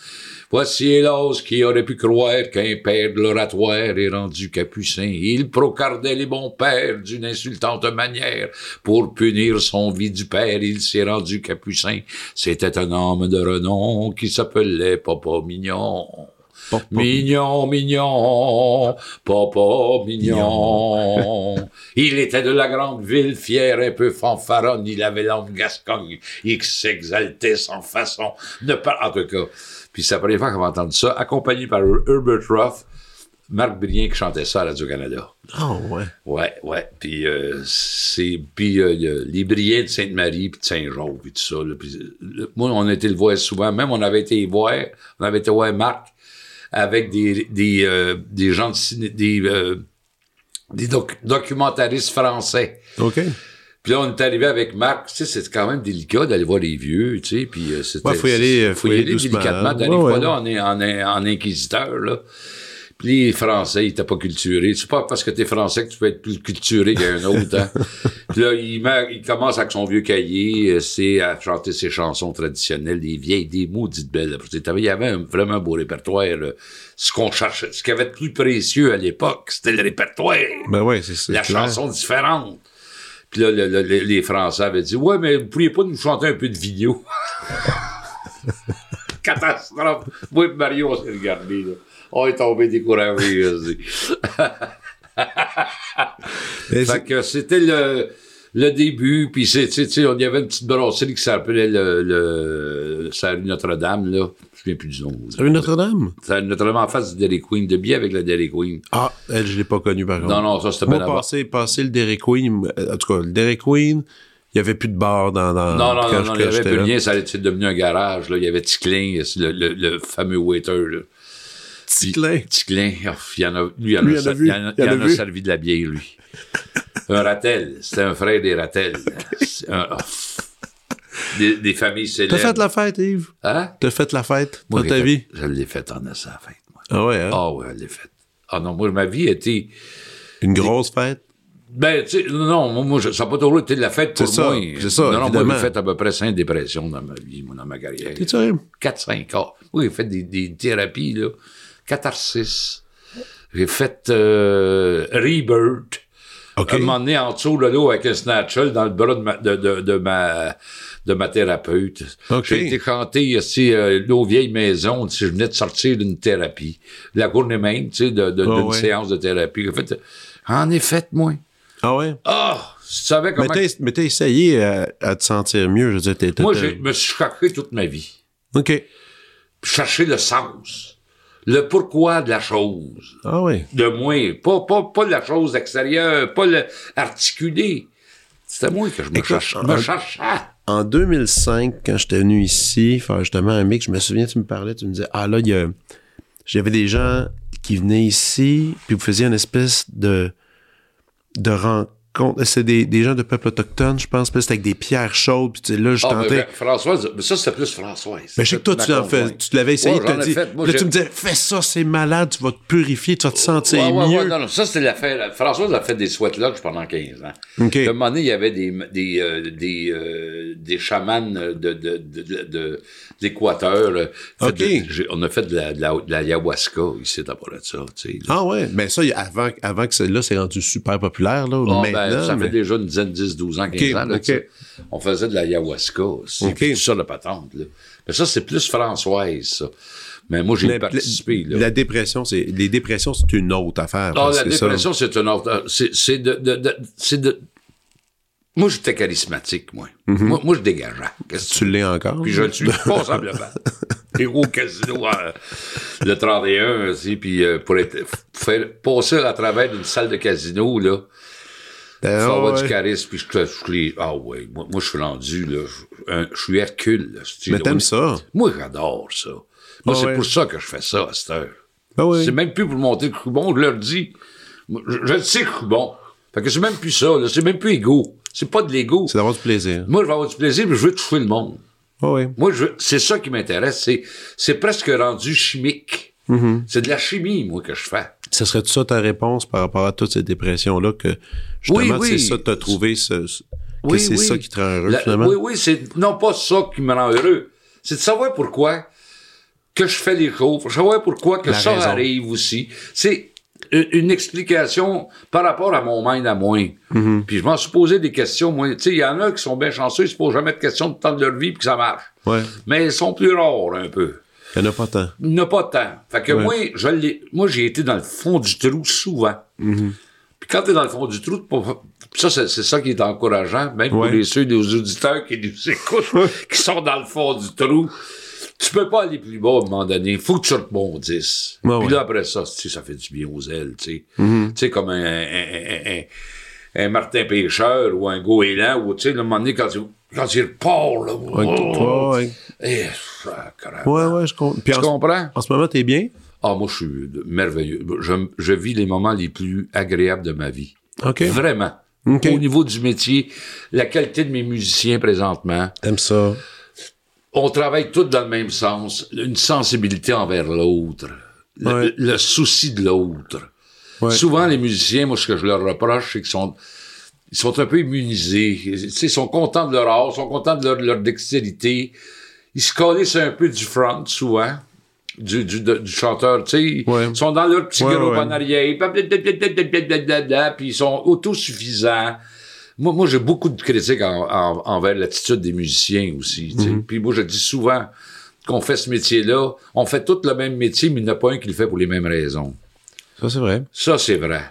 Voici hélas qui aurait pu croire qu'un père de l'oratoire est rendu capucin. Il procardait les bons pères d'une insultante manière. Pour punir son vie du père, il s'est rendu capucin. C'était un homme de renom qui s'appelait Papa Mignon. Papa. Mignon, mignon, papa mignon. Il était de la grande ville, fier, un peu fanfaronne, il avait l'âme gascogne, il s'exaltait sans façon, ne pas, en tout cas. Puis c'est la première fois qu'on m'a entendu ça, accompagné par Herbert Ruff, Marc Brien qui chantait ça à Radio-Canada. Oh, ouais. Ouais, ouais. Puis euh, c'est puis euh, le- les brillets de Sainte-Marie puis de Saint-Jean puis tout ça. là. Puis, le- moi, on a été le voir souvent. Même on avait été voir, on avait été voir Marc avec des des euh, des gens de ciné, des euh, des doc- documentaristes français. OK. Puis là, on est arrivé avec Marc. Tu sais, c'est quand même délicat d'aller voir les vieux, tu sais. Puis euh, c'était. Ouais, faut y aller, euh, faut y aller délicatement. hein. D'aller Ouais, ouais. là, on est en, en inquisiteur, là. Puis les Français, ils étaient pas culturés. C'est pas parce que t'es Français que tu peux être plus culturé qu'un autre, hein. Puis là, il, il commence avec son vieux cahier, euh, c'est à chanter ses chansons traditionnelles, des vieilles, des maudites belles. Il y avait un vraiment beau répertoire, là. Ce qu'on cherchait, ce qu'il y avait de plus précieux à l'époque, c'était le répertoire Ben ouais, c'est ça. la clair. chanson différente. Puis là, le- le- le- les Français avaient dit, ouais, mais vous pourriez pas nous chanter un peu de vidéo? Catastrophe. Moi et Mario, on s'est regardé, là. On est tombé. Mais fait que c'était le, le début, puis c'est, tu sais, on y avait une petite brasserie qui s'appelait le, le, la rue Notre-Dame, là. Je me souviens plus du nom. C'est rue Notre-Dame? La rue Notre-Dame en face du Dairy Queen, de biais avec le Dairy Queen. Ah, elle, je l'ai pas connue, par contre. Non, non, ça, c'était bien avant. passer, passer le Dairy Queen, euh, en tout cas, le Dairy Queen, il y avait plus de bar dans, dans Non, non, non, il y avait plus rien, ça allait être devenu un garage, là. Il y avait Ticlin, le, le, le fameux waiter, là. Ticlin. Ticlin, oh, il y en a, lui, il en a, en a il en il en servi de la bière, lui. un ratel, c'était un frère des ratels. Un- oh. Des, des familles T'as célèbres. fait la fête, Yves? Hein? T'as fait la fête Moi, dans ta fait- vie? Je l'ai faite en assa, la fête, moi. Ah ouais, hein? Ah ouais, je l'ai faite. Ah non, moi, ma vie était... Une grosse fête? Ben, tu sais, non, moi, ça n'a pas toujours été de la fête pour C'est ça, moi. c'est ça, Non, non, moi, j'ai fait à peu près cinq dépressions dans ma vie, moi, dans ma carrière. T'es sérieux? 4-5 ans. Oui, j'ai fait des, des thérapies, là. Catharsis. J'ai fait euh, Rebirth. OK. Un moment donné, en dessous de l'eau avec un snatchel dans le bras de ma, de, de, de ma, de ma thérapeute. J'ai été chanter ici, euh, nos vieilles maisons, sais, je venais de sortir d'une thérapie. La journée même, tu sais, de- Ah d'une ouais. séance de thérapie. En fait, en effet, moi. Ah ouais? Ah! tu savais comment... mais t'as essayé à, à te sentir mieux, je veux dire. Moi, je me suis cherché toute ma vie. OK. Chercher le sens. Le pourquoi de la chose. Ah ouais. de moi. Pas, pas, pas la chose extérieure, pas le articulé. C'était moi que je me Écoute, cherchais. en- me cherchais. En 2005, quand j'étais venu ici faire justement un mix, je me souviens, tu me parlais, tu me disais, ah là, il y a... J'avais des gens qui venaient ici, puis vous faisiez une espèce de, de rencontre. C'est des, des gens de peuple autochtone, je pense, c'était avec des pierres chaudes, puis là, je Ah, mais tentais... ben, Françoise, mais ça, c'était plus Françoise. Mais je sais que toi, tu tu l'avais essayé, Ouais, tu dit. fait. Moi, là, tu me disais, fais ça, c'est malade, tu vas te purifier, tu vas te sentir Ouais, ouais, mieux. non, non, ça, c'était l'affaire. Françoise a fait des sweat lodge pendant 15 ans. OK. À un moment donné, il y avait des, des, euh, des, euh, des chamans de, là. De- j'ai- on a fait de la, la, la ayahuasca ici, t'as pas de ça, tu sais. là. Ah ouais, mais ça, avant, avant que là, c'est rendu super populaire, là, Ah, maintenant. ben, ça mais- fait déjà une dizaine, 10, 12 ans, 15 Ok, ans. Là. On faisait de la ayahuasca aussi. Ok. puis Tout ça, la patente. Là. Mais ça, c'est plus Françoise, ça. Mais moi, j'ai participé. la, Là. la dépression, c'est les dépressions, c'est une autre affaire. Ah, parce la ça- dépression, c'est une autre. C'est, c'est de, de, de- c'est de. Moi, j'étais charismatique, moi. moi. Moi, je dégageais. Tu l'es encore. puis je le suis passablement. Et au casino, euh, le 31, aussi, puis euh, pour être, faire passer à travers une salle de casino, là, Ah, faut avoir ouais. du charisme, puis je te je les- Ah ouais, moi, moi je suis rendu, là, je un- je suis Hercule. Là, Mais t'aimes ça? Moi, j'adore ça. Moi, Ah c'est ouais. pour ça que je fais ça à cette heure. Ah oui. C'est même plus pour montrer que je suis bon, je leur dis. Je, je le sais que je suis bon. Fait que c'est même plus ça, là, c'est même plus égo. C'est pas de l'ego. C'est d'avoir du plaisir. Moi, je vais avoir du plaisir, mais je veux toucher le monde. Ah oui. Moi, je, c'est ça qui m'intéresse. C'est, c'est presque rendu chimique. Mm-hmm. C'est de la chimie, moi, que je fais. Ce serait ça ta réponse par rapport à toutes ces dépressions-là que justement Oui, oui. c'est ça t'as trouvé ce, ce- que c'est oui. ça qui te rend heureux La- finalement. Oui, oui, c'est non pas ça qui me rend heureux. C'est de savoir pourquoi que je fais les choses, savoir pourquoi que La ça raison. arrive aussi. C'est une, explication par rapport à mon mind à moi. Mm-hmm. Puis je m'en suis posé des questions. Moi, tu sais, il y en a qui sont bien chanceux, ils se posent jamais de questions de temps de leur vie puis que ça marche. Ouais. Mais ils sont plus rares un peu. Il n'y en a pas tant. Il n'y en a pas tant. Fait que Ouais. moi, je moi, j'ai été dans le fond du trou souvent. Mm-hmm. Puis quand tu es dans le fond du trou, ça, c'est ça qui est encourageant, même pour les, ceux des auditeurs qui nous écoutent, qui sont dans le fond du trou. Tu peux pas aller plus bas à un moment donné. Faut que tu rebondisses. Ouais, Puis ouais. là, après ça, tu sais, ça fait du bien aux ailes, tu sais. Mm-hmm. Tu sais, comme un, un, un- un- un Martin Pêcheur ou un goéland, ou tu sais, le moment donné, quand il, quand il repart, là, Ouais, oh, ouais, eh, sacrément. ouais, ouais, je comprends. Tu en, ce- comprends? en ce moment, t'es bien? Ah, moi, je suis merveilleux. Je, je vis les moments les plus agréables de ma vie. OK. Vraiment. OK. Au niveau du métier, la qualité de mes musiciens présentement, T'aimes ça? on travaille tous dans le même sens, une sensibilité envers l'autre, le, Ouais. le souci de l'autre. Ouais. Souvent, les musiciens, moi, ce que je leur reproche, c'est qu'ils sont, ils sont un peu immunisés. Tu sais, Ils sont contents de leur art, ils sont contents de leur, leur dextérité. Ils se collissent un peu du front, souvent. Du, du, de- du chanteur, tu sais, Ouais. ils sont dans leur petit Ouais, groupe ouais. en arrière, blablabla, puis ils sont autosuffisants. Moi, moi j'ai beaucoup de critiques en- en- envers l'attitude des musiciens aussi. tu sais. Mhm. Puis moi, je dis souvent qu'on fait ce métier-là, on fait tout le même métier, mais il n'y en a pas un qui le fait pour les mêmes raisons. Ça, c'est vrai. Ça, c'est vrai.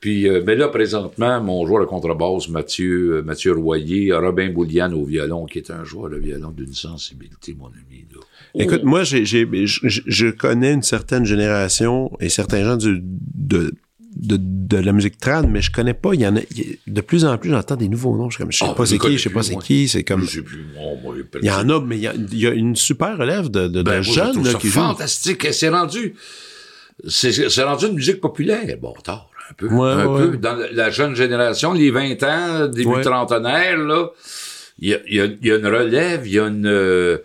Puis, euh, ben là, présentement, mon joueur de contrebasse, Mathieu, euh, Mathieu Royer, Robin Boulian au violon, qui est un joueur de violon d'une sensibilité, mon ami. Là. Écoute, moi, j'ai, j'ai, je, connais une certaine génération et certains gens du, de, de, de la musique trad, mais je connais pas. Il y en a, de plus en plus, j'entends des nouveaux noms. Je, comme, je sais Ah, pas c'est qui, je sais pas c'est qui. C'est comme, Je sais plus, moi, il y en a, mais il y a, il y a une super relève de, de, de Ben, jeunes là, ça qui jouent. fantastique. C'est rendu, c'est, c'est rendu une musique populaire. Bon, tard, un peu. Ouais, un ouais. peu. Dans la- jeune génération, les 20 ans, début Ouais. trentenaire, là, il y a, il y, a, y a une relève, il y a une, euh,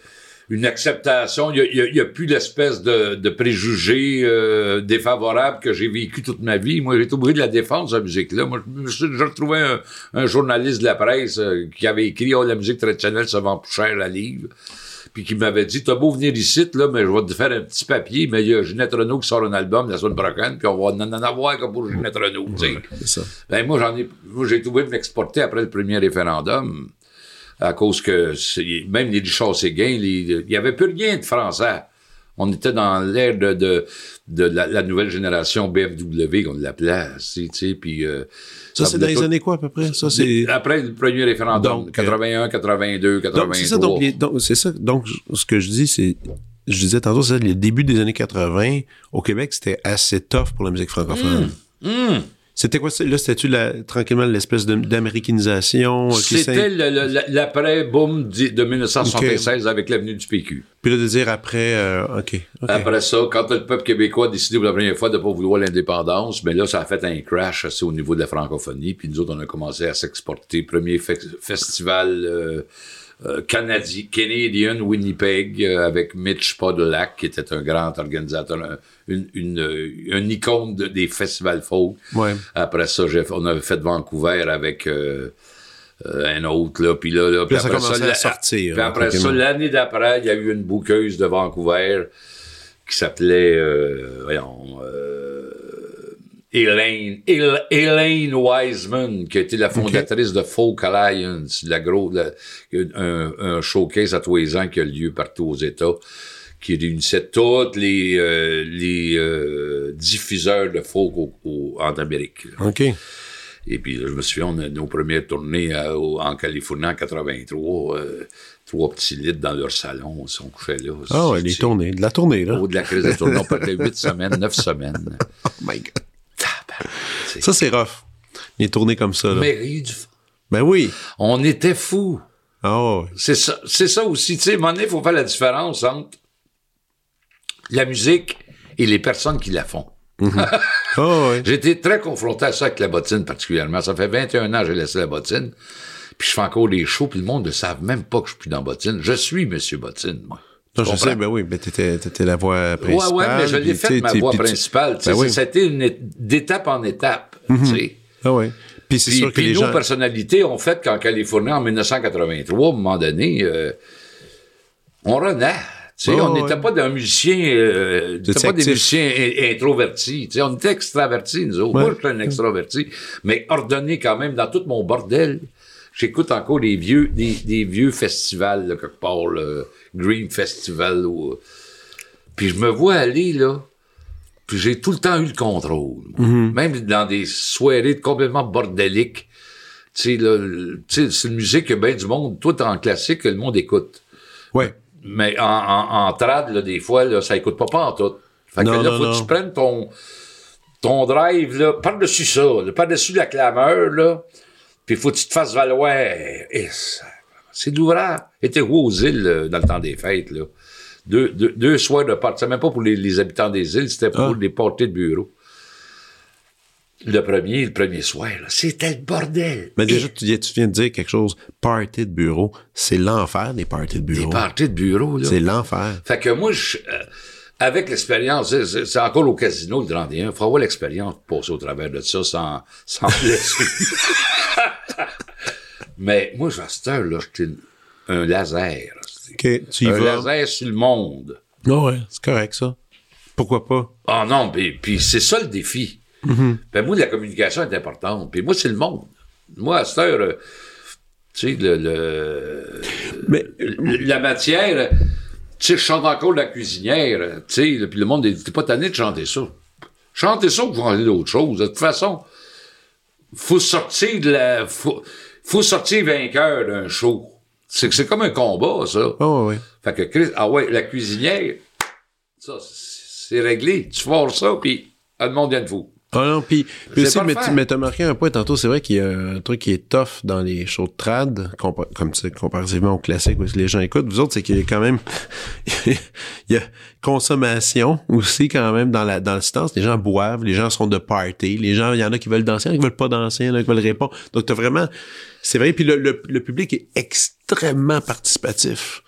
une acceptation, il y a, y a- plus l'espèce de, de préjugés euh, défavorables que j'ai vécu toute ma vie. Moi, j'ai été obligé de la défendre, cette musique-là. Moi, je, me suis- je retrouvais un, un journaliste de la presse euh, qui avait écrit « Oh, la musique traditionnelle se vend plus cher à livre », puis qui m'avait dit « T'as beau venir ici, là, mais je vais te faire un petit papier, mais il y a Ginette Renault qui sort un album la semaine prochaine, puis on va en avoir comme pour Ginette Renault. ça. Ben, moi, j'en ai, moi, j'ai obligé de m'exporter après le premier référendum, à cause que même les Richard Séguin, il y avait plus rien de français. On était dans l'ère de, de, de la, la nouvelle génération BFW, qu'on l'appelait, tu sais, tu sais, puis... euh, Ça, c'est dans les années quoi, à peu près? Ça, c'est. Après le premier référendum, Donc, 81, 82, 83. Donc, c'est ça, donc, les- donc, c'est ça. Donc, ce que je dis, c'est, je disais tantôt, c'est le début des années 80, au Québec, c'était assez tough pour la musique francophone. Hum. C'était quoi, là, c'était-tu tranquillement l'espèce d'américanisation? euh, C'était l'après-boom de 1976 avec l'avenue du PQ. Puis là, de dire après, euh, OK, OK. Après ça, quand le peuple québécois a décidé pour la première fois de ne pas vouloir l'indépendance, mais là, ça a fait un crash assez au niveau de la francophonie. Puis nous autres, on a commencé à s'exporter. Premier fe- festival euh, euh, canadien, Canadian Winnipeg euh, avec Mitch Podolak, qui était un grand organisateur, un- une, une, euh, une icône de- des festivals folk. Ouais. Après ça, on avait fait Vancouver avec euh, un autre, là. Puis là, là, puis ça après sortir, Puis là, après ça, tranquillement. l'année d'après, il y a eu une bouqueuse de Vancouver qui s'appelait, voyons, Elaine, El- Elaine Wiseman, qui a été la fondatrice de Folk Alliance, la gros, la- un, un showcase à tous les ans qui a lieu partout aux États, qui réunissait tous les, euh, les euh, diffuseurs de folk au- au- en Amérique. là. OK. Et puis, je me souviens, on a nos premières tournées au- en Californie en 83, euh, trois petits litres dans leur salon, on s'en couchait là. Ah ouais, les tournées. De la tournée, là. Au de la crise de tournée, on partait huit semaines, neuf semaines. Oh my God. Ça, c'est rough. Les tournées comme ça, là. Mais du. Ben oui. On était fous. Ouais. C'est ça, c'est ça aussi. Tu sais, à un moment donné, il faut faire la différence entre la musique et les personnes qui la font. Ah ouais. J'ai été très confronté à ça avec la bottine particulièrement. Ça fait 21 ans que j'ai laissé la bottine. Puis je fais encore des shows, puis le monde ne savent même pas que je suis plus dans bottine. Je suis Monsieur Bottine, moi. Je sais, ben oui, ben t'étais, t'étais la voix Ouais, principale. ouais, mais je l'ai puis, fait tu sais, ma voix principale. Sais, Ben oui. Une d'étape en étape. tu sais. Ah ouais. Puis c'est Puis, sûr que puis les nos gens... personnalités ont fait qu'en Californie, en 1983, à un moment donné, euh, on renaît. Tu sais, Ouais, on ouais. n'était pas des musiciens, euh, T'étais c'était pas des musiciens in- introvertis. On était extravertis, nous autres. Ouais. Moi, je suis un extraverti, mais ordonné quand même dans tout mon bordel. J'écoute encore des vieux, des, des vieux festivals, là, quelque part, le Green Festival ou Puis je me vois aller, là, puis j'ai tout le temps eu le contrôle. Mm-hmm. Même dans des soirées complètement bordéliques. Tu sais, là, c'est une musique que ben du monde, tout en classique, que le monde écoute. Ouais. Mais en, en, en trad, là, des fois, là, ça écoute pas pas en tout. Fait que Non, là, non, faut non. que tu prennes ton, ton drive, là, par-dessus ça, là, par-dessus la clameur, là, puis faut que tu te fasses valoir. Et ça- c'est de l'ouvrage. Était où aux îles, euh, dans le temps des fêtes, là? Deux, deux, deux soirs de party. C'était même pas pour les, les habitants des îles, c'était pour Ah. les parties de bureau. Le premier, le premier soir, là, c'était le bordel. Mais déjà, tu, viens- tu viens de dire quelque chose. Party de bureau, c'est l'enfer des parties de Des bureau. parties de bureau, là. C'est l'enfer. Fait que moi, je, euh, avec l'expérience, c'est- encore au casino le 31, il faut avoir l'expérience pour passer au travers de ça sans, sans blessure. Mais moi, à cette heure, là, j'étais un laser. OK, tu y Un vas. laser sur le monde. Non, ouais, c'est correct, ça. Pourquoi pas? Ah non, puis, puis c'est ça le défi. Ben moi, la communication est importante. Puis moi, c'est le monde. Moi, à cette heure, euh, tu sais, le, le- Mais, le- la matière, tu sais, je chante encore la cuisinière, tu sais, puis le monde, t'es pas tanné de chanter ça. Chantez ça pour changer d'autres choses. De toute façon, faut sortir de la, faut, faut sortir vainqueur d'un show. C'est que c'est comme un combat, ça. oh, ouais. Fait que Chris, ah ouais, la cuisinière, ça, c'est réglé. Tu forces ça, puis ah, le monde vient de fou. Ah non, puis, aussi, mais, tu- mais t'as marqué un point tantôt, c'est vrai qu'il y a un truc qui est tough dans les shows de trad, compa- comme tu sais, comparativement au classique où les gens écoutent. Vous autres, c'est qu'il y a quand même, il y a consommation aussi quand même dans la dans le silence. Les gens boivent, les gens sont de party, les gens, il y en a qui veulent danser, il y en a qui veulent pas danser, il y en a qui veulent répondre. Donc t'as vraiment, c'est vrai. Puis le, le, le public est extrêmement participatif.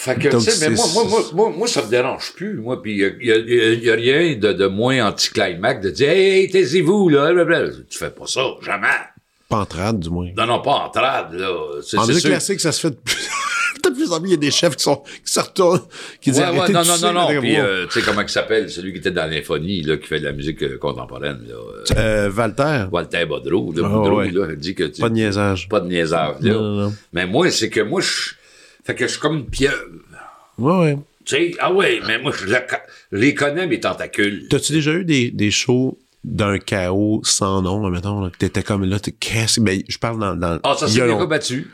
Fait que, Donc, tu sais, mais moi, moi, moi, moi, moi, ça me dérange plus, moi, puis il y a, y a- y a rien de, de moins anticlimax de dire « Hey, taisez-vous, là, blablabla. Tu fais pas ça, jamais. Pas en trad, du moins. Non, non, pas en trad, là. En musique classique, ça se fait de plus, de plus en plus. Il y a des chefs qui sont qui se retournent, qui disent Ouais, ouais, non, non, non, non. Puis, euh, tu sais comment il s'appelle, celui qui était dans l'infonie, là, qui fait de la musique euh, contemporaine, là. euh, Euh, Walter, Walter Bodreau, là, Boudreau, ouais. là, il dit que tu, pas de niaisage. pas de niaisage, là. Non, non, non. Mais moi, c'est que moi, je, fait que je suis comme une pieuvre. Ouais, ouais. Tu sais, ah ouais, mais moi, je, la- je les connais, mes tentacules. T'as-tu déjà eu des, des shows d'un chaos sans nom, mettons, là, que t'étais comme là, t'es qu'est-ce ben, je parle dans, dans Ah, ça s'est déjà battu.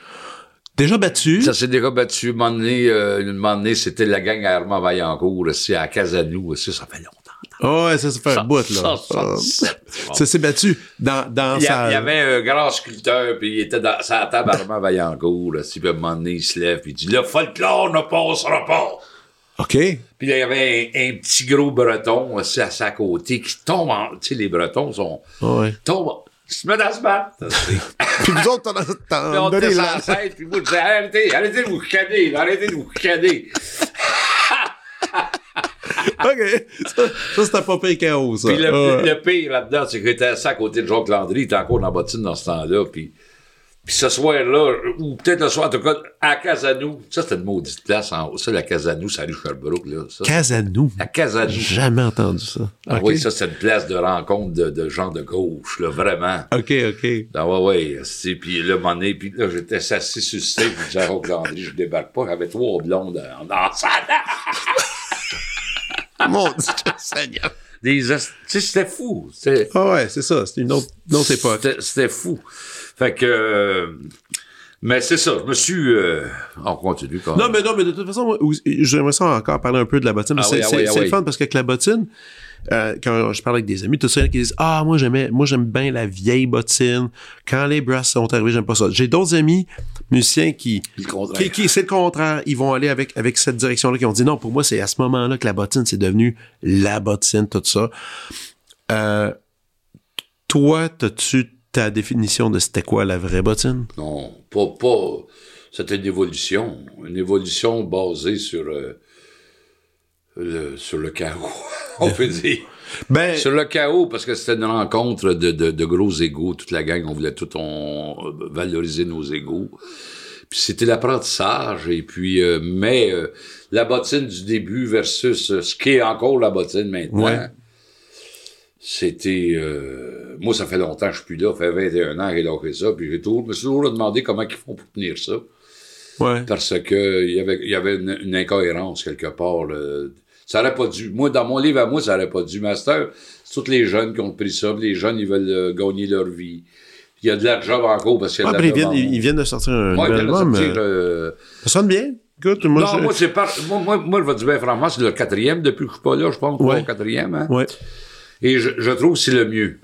Déjà battu? Ça s'est déjà battu. Un moment donné, euh, moment donné, c'était la gang à Armand Vaillancourt, aussi, à Casanou, aussi, ça fait longtemps. Ah ouais, ça, ça fait un Ça- bout, là. ça, ça, Ah. ça- s'est battu dans, dans Il y, sa... a- il y avait un grand sculpteur, puis il était dans sa table à Armand Vaillancourt, là, à un moment donné, il se lève, puis il dit, le folklore ne passera pas. OK. Puis là, il y avait un, un petit gros breton aussi à sa côté qui tombe en... Tu sais, les bretons sont... Ah ouais. tombent... en- Ils se mettent à se battre. Puis vous autres, t'en, Puis t'en on donnez était sur la... scène, puis je disais, arrêtez, arrêtez de vous chicaner, arrêtez de vous chicaner. OK. Ça, ça c'était pas pire chaos, ça. Puis le, Ah ouais. le pire là-dedans, c'est que j'étais assis à côté de Jacques Landry, il était encore dans la bottine dans ce temps-là, puis... Puis ce soir-là, ou peut-être le soir, en tout cas, à Casanou, ça c'était une maudite place en haut, ça, la Casanou, ça rue Sherbrooke, là, ça. Casanou. À Casanou. J'ai jamais entendu ça. Ah oui, ça, c'est une place de rencontre de, de gens de gauche, là, vraiment. OK, OK. Ah ouais, ouais, c'est, puis là, mon nez, puis là, j'étais assis sur le stage, puis Jacques Landry, je débarque pas, j'avais trois blondes en dansant. Mon Dieu, Seigneur. Des, tu sais, c'était fou. C'était, Ah ouais, c'est ça. C'est une autre, une autre époque. C'était, c'était fou. Fait que, euh, mais c'est ça, je me suis, euh, on continue quand Non, même. mais non, mais de toute façon, moi, j'aimerais ça encore parler un peu de la bottine. Ah oui, c'est ah oui, c'est- ah c'est le oui. fun parce qu'avec la bottine, euh, quand je parle avec des amis, tout ça, qui disent Ah, moi j'aimais, moi j'aime bien la vieille bottine. Quand les brasses sont arrivés, j'aime pas ça. J'ai d'autres amis musiciens qui, qui- c'est le contraire. Ils vont aller avec, avec cette direction-là, qui ont dit non, pour moi, c'est à ce moment-là que la bottine, c'est devenu la bottine, tout ça. Euh, toi, as-tu ta définition de c'était quoi la vraie bottine? Non, pas, pas, c'était une évolution. Une évolution basée sur, euh, le, sur le chaos, on peut dire. Ben, Sur le chaos, parce que c'était une rencontre de, de, de gros égaux, toute la gang, on voulait tout on, valoriser nos égaux. Puis c'était l'apprentissage, et puis, euh, mais euh, la bottine du début versus euh, ce qui est encore la bottine maintenant, Ouais. c'était... euh, moi, ça fait longtemps que je suis plus là, ça fait 21 ans que j'ai fait ça, puis j'ai toujours, je me suis toujours demandé comment ils font pour tenir ça ouais. parce que il y avait, il y avait une, une incohérence quelque part. là. Ça aurait pas dû. Moi, dans mon livre à moi, ça aurait pas dû. Master, c'est tous les jeunes qui ont pris ça. Les jeunes, ils veulent euh, gagner leur vie. Il y a de l'argent encore parce qu'il y a Ouais, de puis ils viennent, ils viennent de sortir un Ouais, nouvel album. sortir, euh, euh, Ça sonne bien. Écoute, moi, non, je... moi, c'est pas, moi, moi, moi, je vais dire bien franchement, c'est le quatrième depuis que je suis pas là, je pense, Ouais. le quatrième, hein. Ouais. Et je, je trouve que c'est le mieux.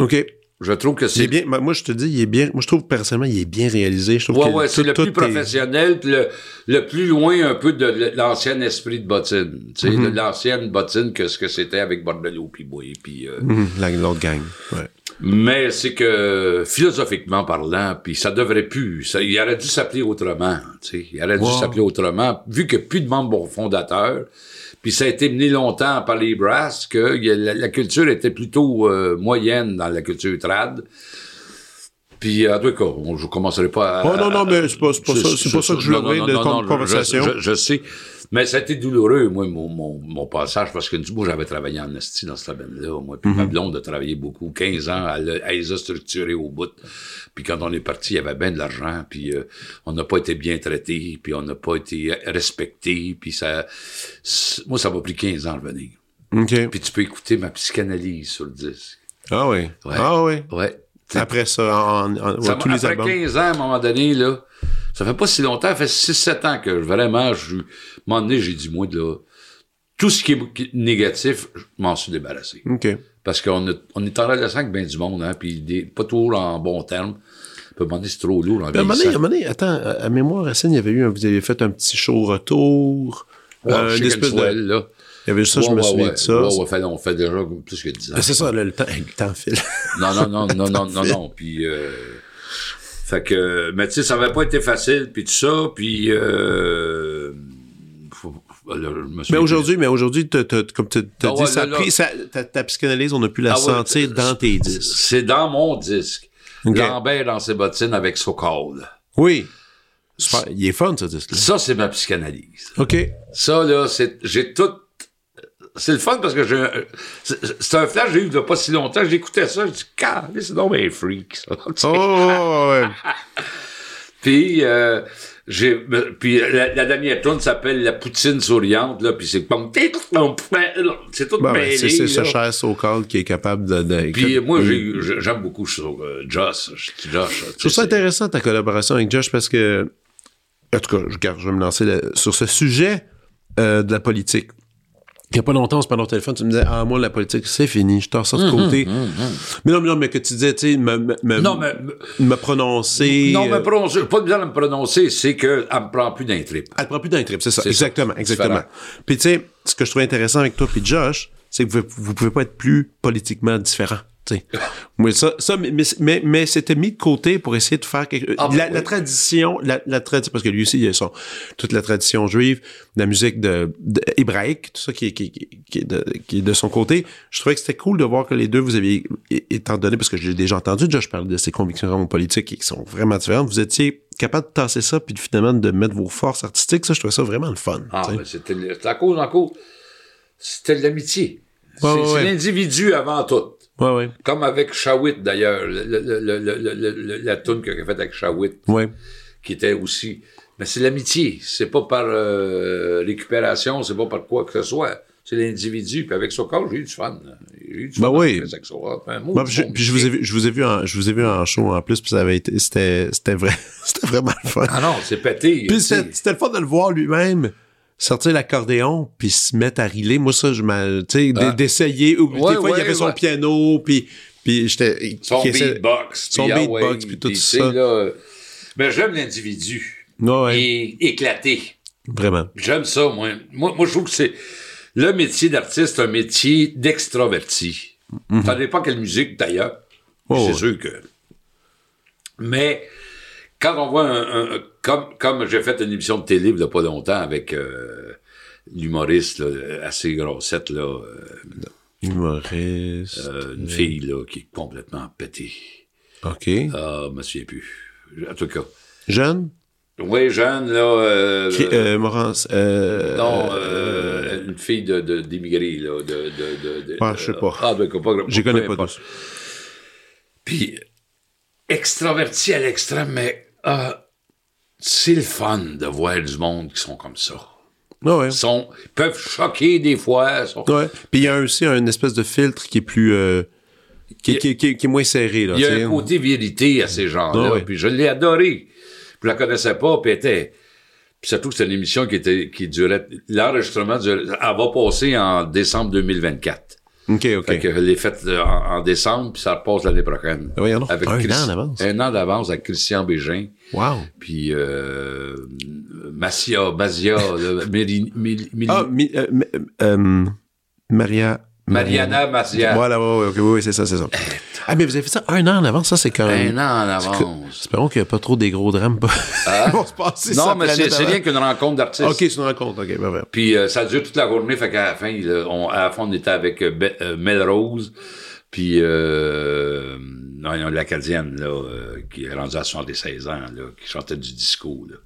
OK. Je trouve que c'est est bien, moi, je te dis, il est bien. Moi, je trouve personnellement, il est bien réalisé. Je trouve Ouais, que ouais, c'est le plus est- professionnel, puis le, le plus loin un peu de l'ancien esprit de bottine. Tu sais, Mm-hmm. de l'ancienne bottine que ce que c'était avec Bordelot puis Boy. Puis, euh, Hum, la- L'autre gang. Ouais. Mais c'est que, philosophiquement parlant, puis ça devrait plus. Ça, il aurait dû s'appeler autrement. Tu sais, il aurait dû s'appeler autrement, vu a plus de membres fondateurs. Puis ça a été mené longtemps par les brasses que il y a- la, la culture était plutôt euh, moyenne dans la culture trad. Puis, en tout cas, je commencerai pas à... Oh, non, non, mais c'est pas, pas ça, pas ça que je voulais de je- conversation. Je, je sais. Mais ça a été douloureux, moi, mon, mon, mon passage, parce que moi, j'avais travaillé en esti dans ce domaine-là, moi. Puis ma Mhm. blonde a travaillé beaucoup, 15 ans, elle, elle les a structurés au bout. Puis quand on est parti, il y avait bien de l'argent, puis euh, on n'a pas été bien traité, puis on n'a pas été respecté, puis ça... Moi, ça m'a pris 15 ans à revenir. OK. Puis tu peux écouter ma psychanalyse sur le disque. Ah oui. Ouais. Ah oui. Ouais. Après ça, en, en- Ça tous m'a- les après albums. 15 ans, à un moment donné, là, ça fait pas si longtemps, ça fait 6-7 ans que vraiment, je, à un moment donné, j'ai dit, moi, de là, tout ce qui est négatif, je m'en suis débarrassé. OK. Parce qu'on on est en relation avec bien du monde, hein, puis des- pas toujours en bon terme. À un moment donné, c'est trop lourd en à un moment donné, à un moment donné, attends, à, à mémoire, Racine, il y avait eu un, vous avez fait un petit show retour. Ouais, euh, une espèce de- Swell, là. Il y avait ça, je Ouais, me ouais, souviens ouais. de ça. Ouais, ouais, fait- on fait déjà plus que 10 ans. Ah, C'est ça, là, le temps, le temps file. Non, non, non, non, non, non, non. Puis, euh, fait que, mais tu sais, ça n'avait pas été facile, puis tout ça, puis, euh, faut- faut- là, je me Mais aujourd'hui, mais aujourd'hui, comme tu as Ah dit, ouais, ça a là, pris, là. ça- ta, ta psychanalyse, on a pu la Ah ouais, sentir dans tes disques. C'est dans mon disque. Ok. Lambert dans ses bottines avec Sokol. Oui. Super. Il est fun, ce disque-là. Ça, c'est ma psychanalyse. OK. Ça, là, c'est, j'ai tout, c'est le fun parce que j'ai, un- c'est, un flash que j'ai eu il y a pas si longtemps, j'écoutais ça, je dis, car, c'est donc un freak, ça. Oh, ouais. Puis, euh, j'ai, puis la, la dernière tune s'appelle La Poutine souriante, là, puis c'est comme, c'est tout ben, mêlé, c'est c'est ce cher so-called qui est capable de... de- Puis moi, j'ai, j'aime beaucoup sur, euh, Josh, je- Josh. Je trouve ça intéressant ta collaboration avec Josh parce que, en tout cas, je, je vais me lancer là- sur ce sujet euh, de la politique. Il n'y a pas longtemps, on se parlait au téléphone, tu me disais, ah, moi, la politique, c'est fini, je t'en ça de côté. Mais non, mais non, mais que tu disais, tu sais, me, me, me- Non, mais, me prononcer. non, mais euh, prononcer, pas de misère à me prononcer, c'est qu'elle me prend plus d'un trip. Elle prend plus d'un trip, c'est ça. Exactement, ça. exactement. Puis tu sais, ce que je trouve intéressant avec toi puis Josh, c'est que vous, vous pouvez pas être plus politiquement différent. Moi, ça, ça, mais, mais, mais, mais c'était mis de côté pour essayer de faire quelque Ah, la, ben la tradition, la, la tradition, parce que lui aussi, il a son, toute la tradition juive, la musique de, de- hébraïque, tout ça qui est, qui, qui- est de, qui est de son côté. Je trouvais que c'était cool de voir que les deux, vous aviez, étant donné, parce que j'ai déjà entendu Josh parler de ses convictions politiques et qui sont vraiment différentes, vous étiez capable de tasser ça puis finalement de mettre vos forces artistiques. Ça, je trouvais ça vraiment le fun. Ah, ben, c'était, à cause, en cause, c'était l'amitié. C'est ouais, c'est ouais. l'individu avant tout. Ouais, ouais. Comme avec Shawit, d'ailleurs, le- le- le- le- le- le- le- la tune qu'il a faite avec Shawit, Ouais. qui était aussi... Mais c'est l'amitié. C'est pas par euh, récupération, c'est pas par quoi que ce soit. C'est l'individu. Puis avec Sokol, j'ai eu du fun. J'ai eu du Ben fun. oui. avec Sokol. Moi, puis je, puis je vous ai vu, je vous ai vu en, je vous ai vu en show en plus, puis ça avait été, c'était, c'était vrai, c'était vraiment le fun. Ah non, c'est pété. Puis c'était le fun de le voir lui-même sortir l'accordéon puis se mettre à riler. Moi, ça, je m'a, tu sais, Ah. d'essayer. Ou des fois, il y avait son piano, puis, puis j'étais, Son beatbox. son ah beatbox, puis tout ça. mais j'aime l'individu. Et éclaté. vraiment. J'aime ça, moi. moi. Moi, je trouve que c'est le métier d'artiste, c'est un métier d'extraverti. Ça dépend quelle musique, d'ailleurs. C'est sûr que... Mais quand on voit un... un- comme comme j'ai fait une émission de télé il n'y a pas longtemps avec euh, l'humoriste là, assez grossette, là, euh, Humoriste. euh, une fille là, qui est complètement pétée. OK. Ah, je me souviens plus. En tout cas. Jeune? Oui, jeune, là... euh, Qui- euh, Morance, euh, Non, euh, une fille de, de, d'immigrés, là, de, de, de, de- Ouais, je sais pas. Ah, ben, pas, J'y connais pas tous. Puis, extraverti à l'extrême, mais, euh, c'est le fun de voir du monde qui sont comme ça. Ouais, ouais. Sont, peuvent choquer des fois. sont- Ouais. Puis il y a aussi un espèce de filtre qui est plus. euh, qui, Il y a- qui- qui- qui est moins serré, là. Il y a un côté vérité à ces gens-là. Ah ouais. Puis je l'ai adoré. Je la connaissais pas, puis était... Puis surtout que c'était une émission qui était qui durait... L'enregistrement, durait- elle va passer en décembre 2024. OK, OK. Fait que je l'ai faite euh, en, en décembre, puis ça repasse l'année prochaine. Ah, donc. Avec Un Chris- an d'avance. Un an d'avance avec Christian Bégin. Wow. Puis euh, Massia, Masia, là, Méli- Méli- Méli- Ah, mi- euh, m- euh, Maria. Mariana Masia. Voilà, ouais, ouais, ok, oui, oui, c'est ça, c'est ça. Ah, mais vous avez fait ça un an en avance, ça, c'est quand Un même. an en avance. Espérons qu'il n'y a pas trop des gros drames pas- qui vont se passer Non, mais c'est rien qu'une rencontre d'artistes. Ok, c'est une rencontre, ok, ben. Puis euh, ça dure toute la journée, fait qu'à la fin, euh, on, à la fin, on était avec euh, euh, Melrose, puis euh, non, non, l'Acadienne, là, euh, qui est rendue à 76 ans, là, qui chantait du disco, là.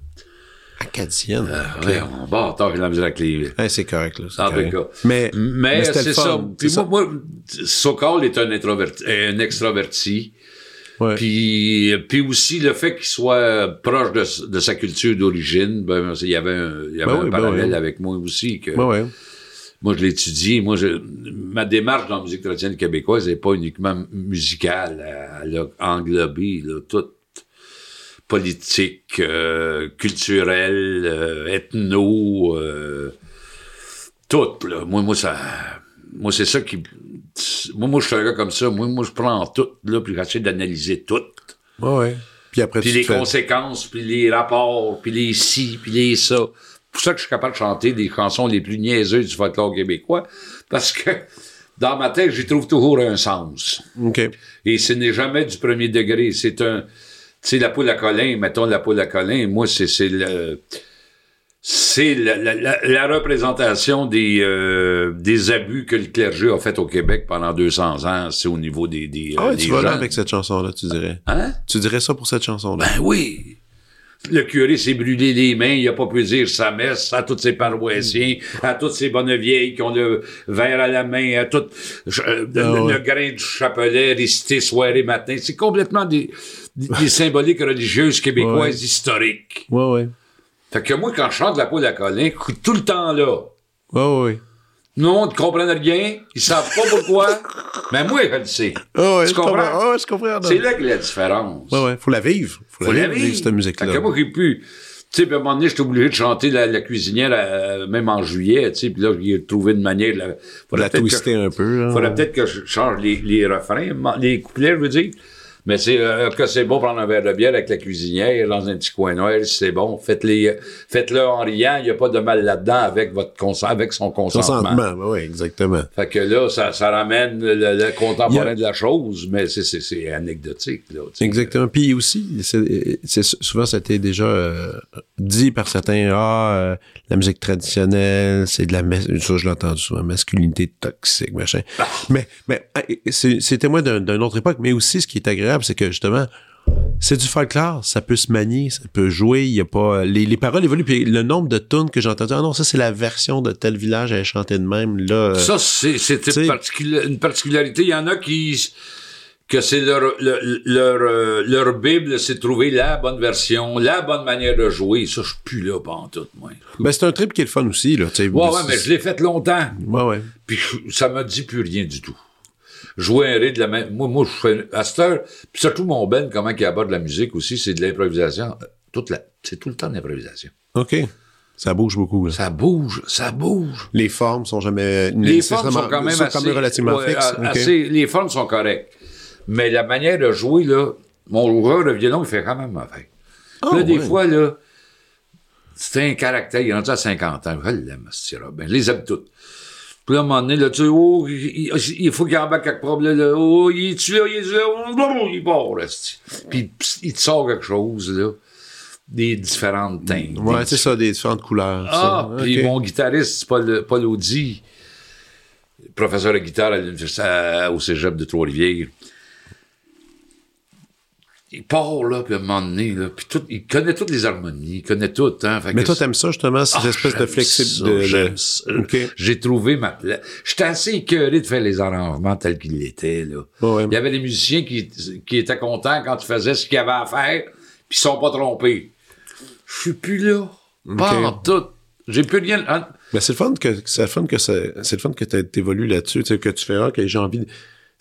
Acadienne. ok. Ouais, on bat, attends, j'ai la avec les... Ouais, c'est correct, là. c'est En correct. cas. Mais, Mais, c'est ça. Puis moi, moi, Sokol est un introverti, un extraverti. Ouais. Puis, puis aussi le fait qu'il soit proche de, de sa culture d'origine, ben, il y avait un, il y avait Ben un oui, ben parallèle oui. avec moi aussi. Que, ouais. Moi, je l'ai étudié. Moi, je, ma démarche dans la musique traditionnelle québécoise n'est pas uniquement musicale. Elle a englobé là, toute politique, euh, culturelle, euh, ethno, euh, tout. Là. Moi, moi, ça, moi, c'est ça qui. Moi, moi, je suis un gars comme ça. Moi, moi, je prends tout, là, puis j'essaie d'analyser tout. Ouais, ouais. Puis après, Puis les fais- conséquences, puis les rapports, puis les ci, puis les ça. C'est pour ça que je suis capable de chanter des chansons les plus niaiseuses du folklore québécois, parce que dans ma tête, j'y trouve toujours un sens. OK. Et ce n'est jamais du premier degré. C'est un... Tu sais, la poule à Colin, mettons la poule à Colin, moi, c'est c'est le... C'est la, la- la- la représentation des, euh, des abus que le clergé a fait au Québec pendant 200 ans. C'est au niveau des, des, Ah ouais, euh, tu vas là avec cette chanson-là, tu dirais. Hein? Tu dirais ça pour cette chanson-là. Ben oui. Le curé s'est brûlé les mains, il a pas pu dire sa messe à tous ses paroissiens, à toutes ces bonnes vieilles qui ont le verre à la main, à tout euh, le, Ah ouais. le grain du chapelet récité soir et matin. C'est complètement des, des, des symboliques religieuses québécoises historiques. Ouais, ouais. Fait que moi, quand je chante la à Colin, je suis tout le temps là. Ouais, ouais. Non, ils comprennent rien, ils savent pas pourquoi, mais moi, je le sais. Ah ouais, Tu comprends. comprends? Ah ouais, je comprends. C'est là que la différence. Ouais, ouais. Faut la vivre. Faut, Faut la vivre, vivre. cette musique-là. Fait que moi, j'ai pu... Tu sais, puis à un moment donné, j'étais obligé de chanter la, la cuisinière, euh, même en juillet, tu sais, puis là, j'ai trouvé une manière de la... Faudrait la twister un peu. là. je- Faudrait peut-être que je change les, les refrains, les couplets, je veux dire. Mais c'est euh, que c'est bon prendre un verre de bière avec la cuisinière dans un petit coin noir, c'est bon. Faites-les, faites-le en riant, il n'y a pas de mal là-dedans avec votre consent, avec son consentement. Consentement. Ouais, exactement. Fait que là, ça, ça ramène le, le contemporain de la chose, mais c'est, c'est, c'est anecdotique, là. Exactement. Puis aussi, c'est, c'est- souvent, ça a été déjà euh, dit par certains, ah, euh, la musique traditionnelle, c'est de la, mas- ça je l'ai entendu souvent, masculinité toxique, machin. Mais, mais témoin d'un- d'une autre époque, mais aussi, ce qui est agréable, c'est que justement, c'est du folklore, ça peut se manier, ça peut jouer, il y a pas, les, les paroles évoluent, puis le nombre de tunes que j'ai entendues, ah non, ça c'est la version de tel village, elle chantait de même, là. euh, Ça, c'est, une, particula- une particularité. Il y en a qui, que c'est leur, leur, leur, euh, leur Bible, c'est de trouver la bonne version, la bonne manière de jouer. Ça, je suis plus là, pas en tout, moi. ben, c'est un trip qui est le fun aussi, là, tu sais. Ouais, ouais, mais je l'ai fait longtemps. Ouais, ouais. Puis ça me dit plus rien du tout. Jouer un rythme de la même. Moi, moi, je fais. À cette heure, puis surtout mon Ben, comment il aborde la musique aussi, c'est de l'improvisation. Toute la, c'est tout le temps de l'improvisation. OK. Ça bouge beaucoup, là. Ça bouge, ça bouge. Les formes sont jamais Les formes sont quand même sont assez, relativement ouais, fixes. assez- les formes sont correctes. Mais la manière de jouer, là, mon joueur de violon, il fait quand même mauvais. Ah, là, des fois, là, c'est un caractère, il est rendu à 50 ans. Je l'aime, ce Ben, je les aime toutes. Puis là, à un moment donné, là, tu sais, oh, il, faut qu'il embarque quelque problème, là. Oh, il est-tu là, il est là, oh, il part, là. Puis, il te sort quelque chose, là. Des différentes teintes. Ouais, c'est ça, des différentes couleurs. ah, ça. puis Ok. mon guitariste, Paul, Paul Audi, professeur de guitare à l'université au cégep de Trois-Rivières, il part, là, puis à un moment donné, là, puis tout, il connaît toutes les harmonies, il connaît tout, hein. fait Mais toi, t'aimes ça, justement, cette Ah, espèce de ça, de. OK. J'ai trouvé ma place. J'étais assez écœuré de faire les arrangements tels qu'ils l'étaient, là. Ouais. Il y avait des musiciens qui, qui étaient contents quand tu faisais ce qu'il y avait à faire, puis ils sont pas trompés. Je suis plus là. Pas OK. en tout. J'ai plus rien. hein, Mais c'est le fun que c'est le fun que c'est le fun que tu évolues là-dessus, que tu fais ah, que j'ai envie de-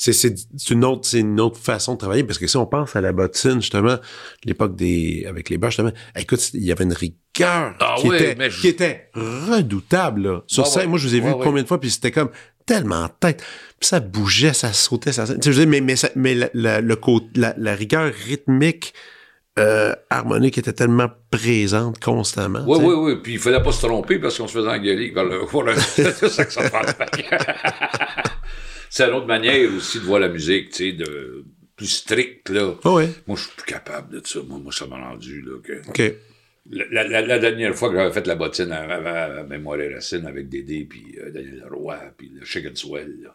c'est c'est c'est une autre c'est une autre façon de travailler parce que si on pense à la bottine justement l'époque des avec les bâches justement écoute il y avait une rigueur Ah qui, ouais, était, je- qui était redoutable là. sur Ah scène ouais. moi je vous ai vu Ouais, combien de fois puis c'était comme tellement en tête puis ça bougeait ça sautait ça tu sais, mais mais ça- mais la, la- le côté la, la rigueur rythmique euh, harmonique était tellement présente constamment Oui, tu sais. oui, oui. Puis il fallait pas se tromper parce qu'on se faisait engueuler vers le, pour le, le saxophone. C'est une autre manière aussi de voir la musique, tu sais, de plus strict, là. Ah ouais Moi, je suis plus capable de ça. Moi, moi ça m'a rendu, là, que... ok La, la- la dernière fois que j'avais fait la bottine à, à- à Mémoire et Racine avec Dédé, puis euh, Daniel Leroy, puis le Chicken Swell, là.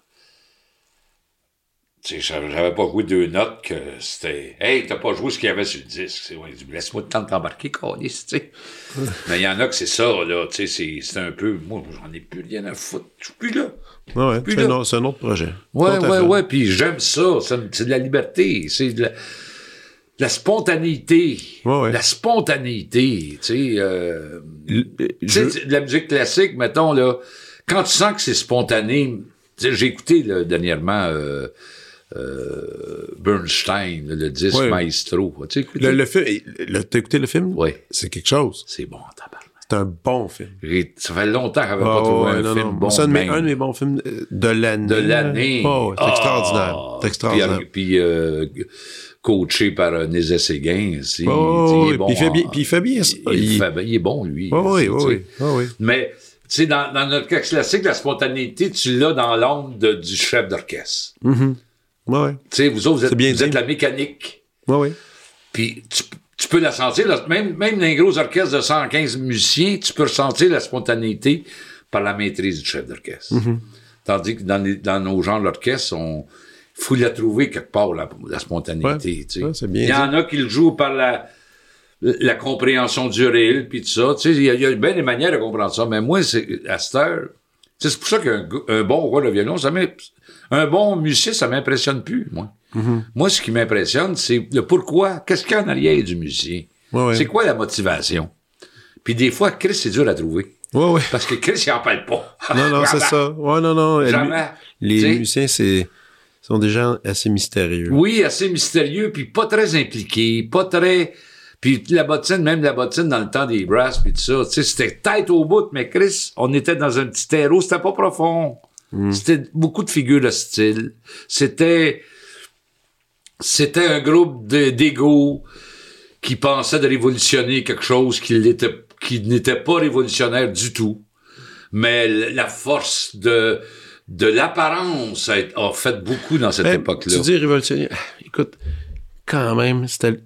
Tu sais, j'avais pas joué deux notes que c'était « Hey, t'as pas joué ce qu'il y avait sur le disque. » C'est ouais, Laisse-moi le temps de t'embarquer, câlisse, tu sais. Mais il y en a que c'est ça, là, tu sais, c'est- un peu... Moi, j'en ai plus rien à foutre. Je suis plus là. Ah ouais c'est là- un, autre- c'est un autre projet Ouais, ouais, ouais, puis j'aime ça. C'est de la liberté. C'est de la, de la spontanéité. Ouais, ouais. La spontanéité, tu sais... euh, je- de la musique classique, mettons, là, quand tu sens que c'est spontané, j'ai écouté, là, dernièrement, euh, euh, Bernstein, le disque Ouais. Maestro. Tu écouté? Le, le film, le- t'as écouté le film? Ouais. C'est quelque chose. C'est bon, tabarnak. C'est un bon film. Ça fait longtemps que j'avais Ah, pas trouvé ouais, un non, film non. bon C'est un, de mes- bons films euh, de l'année. de l'année. Oh, c'est Ah! extraordinaire. C'est extraordinaire. Puis, euh, coaché par euh, Nézet Séguin aussi. Oh, Il oui, bon puis il fait bien, en- puis il fait bien ça. il, Il- fait- il est bon, lui. Oh, oui, tu oui, oui, oh, oui. Mais, tu sais, dans, dans notre cas classique, la spontanéité, tu l'as dans l'ombre du chef d'orchestre. Mhm. Ouais, ouais. Tu sais, vous autres, vous êtes, C'est bien vous dit. êtes la mécanique. Ouais, ouais. Puis tu, tu peux la sentir, là, même, même dans les gros orchestres de 115 musiciens, tu peux ressentir la spontanéité par la maîtrise du chef d'orchestre. Mm-hmm. Tandis que dans, les- dans nos genres d'orchestre, on faut la trouver quelque part, la, la spontanéité. Ouais, tu sais. ouais, c'est bien Il y en a qui le jouent par la, la compréhension du réel, puis tout ça. Tu sais, il y y a bien des manières de comprendre ça, mais moi, c'est à cette heure, c'est pour ça qu'un un bon roi de violon, ça un bon musicien, ça m'impressionne plus, moi. Moi, ce qui m'impressionne, c'est le pourquoi. Qu'est-ce qu'il y a en arrière du musicien? Ouais, ouais. C'est quoi la motivation? Puis des fois, Chris, c'est dur à trouver. Ouais, ouais. Parce que Chris, il en parle pas. Non, non, c'est ça. Ouais, non, non. Jamais. Les musiciens, c'est, sont des gens assez mystérieux. Oui, assez mystérieux, puis pas très impliqué, pas très... Puis la bottine, même la bottine dans le temps des brasses, puis tout ça, tu sais, c'était tête au bout, mais Chris, on était dans un petit terreau, c'était pas profond. C'était beaucoup de figures de style. C'était... C'était un groupe d'égaux qui pensait de révolutionner quelque chose qui n'était pas révolutionnaire du tout. Mais la force de, de l'apparence a, a fait beaucoup dans cette Ben, époque-là. Tu dis révolutionnaire. Écoute, quand même, c'était,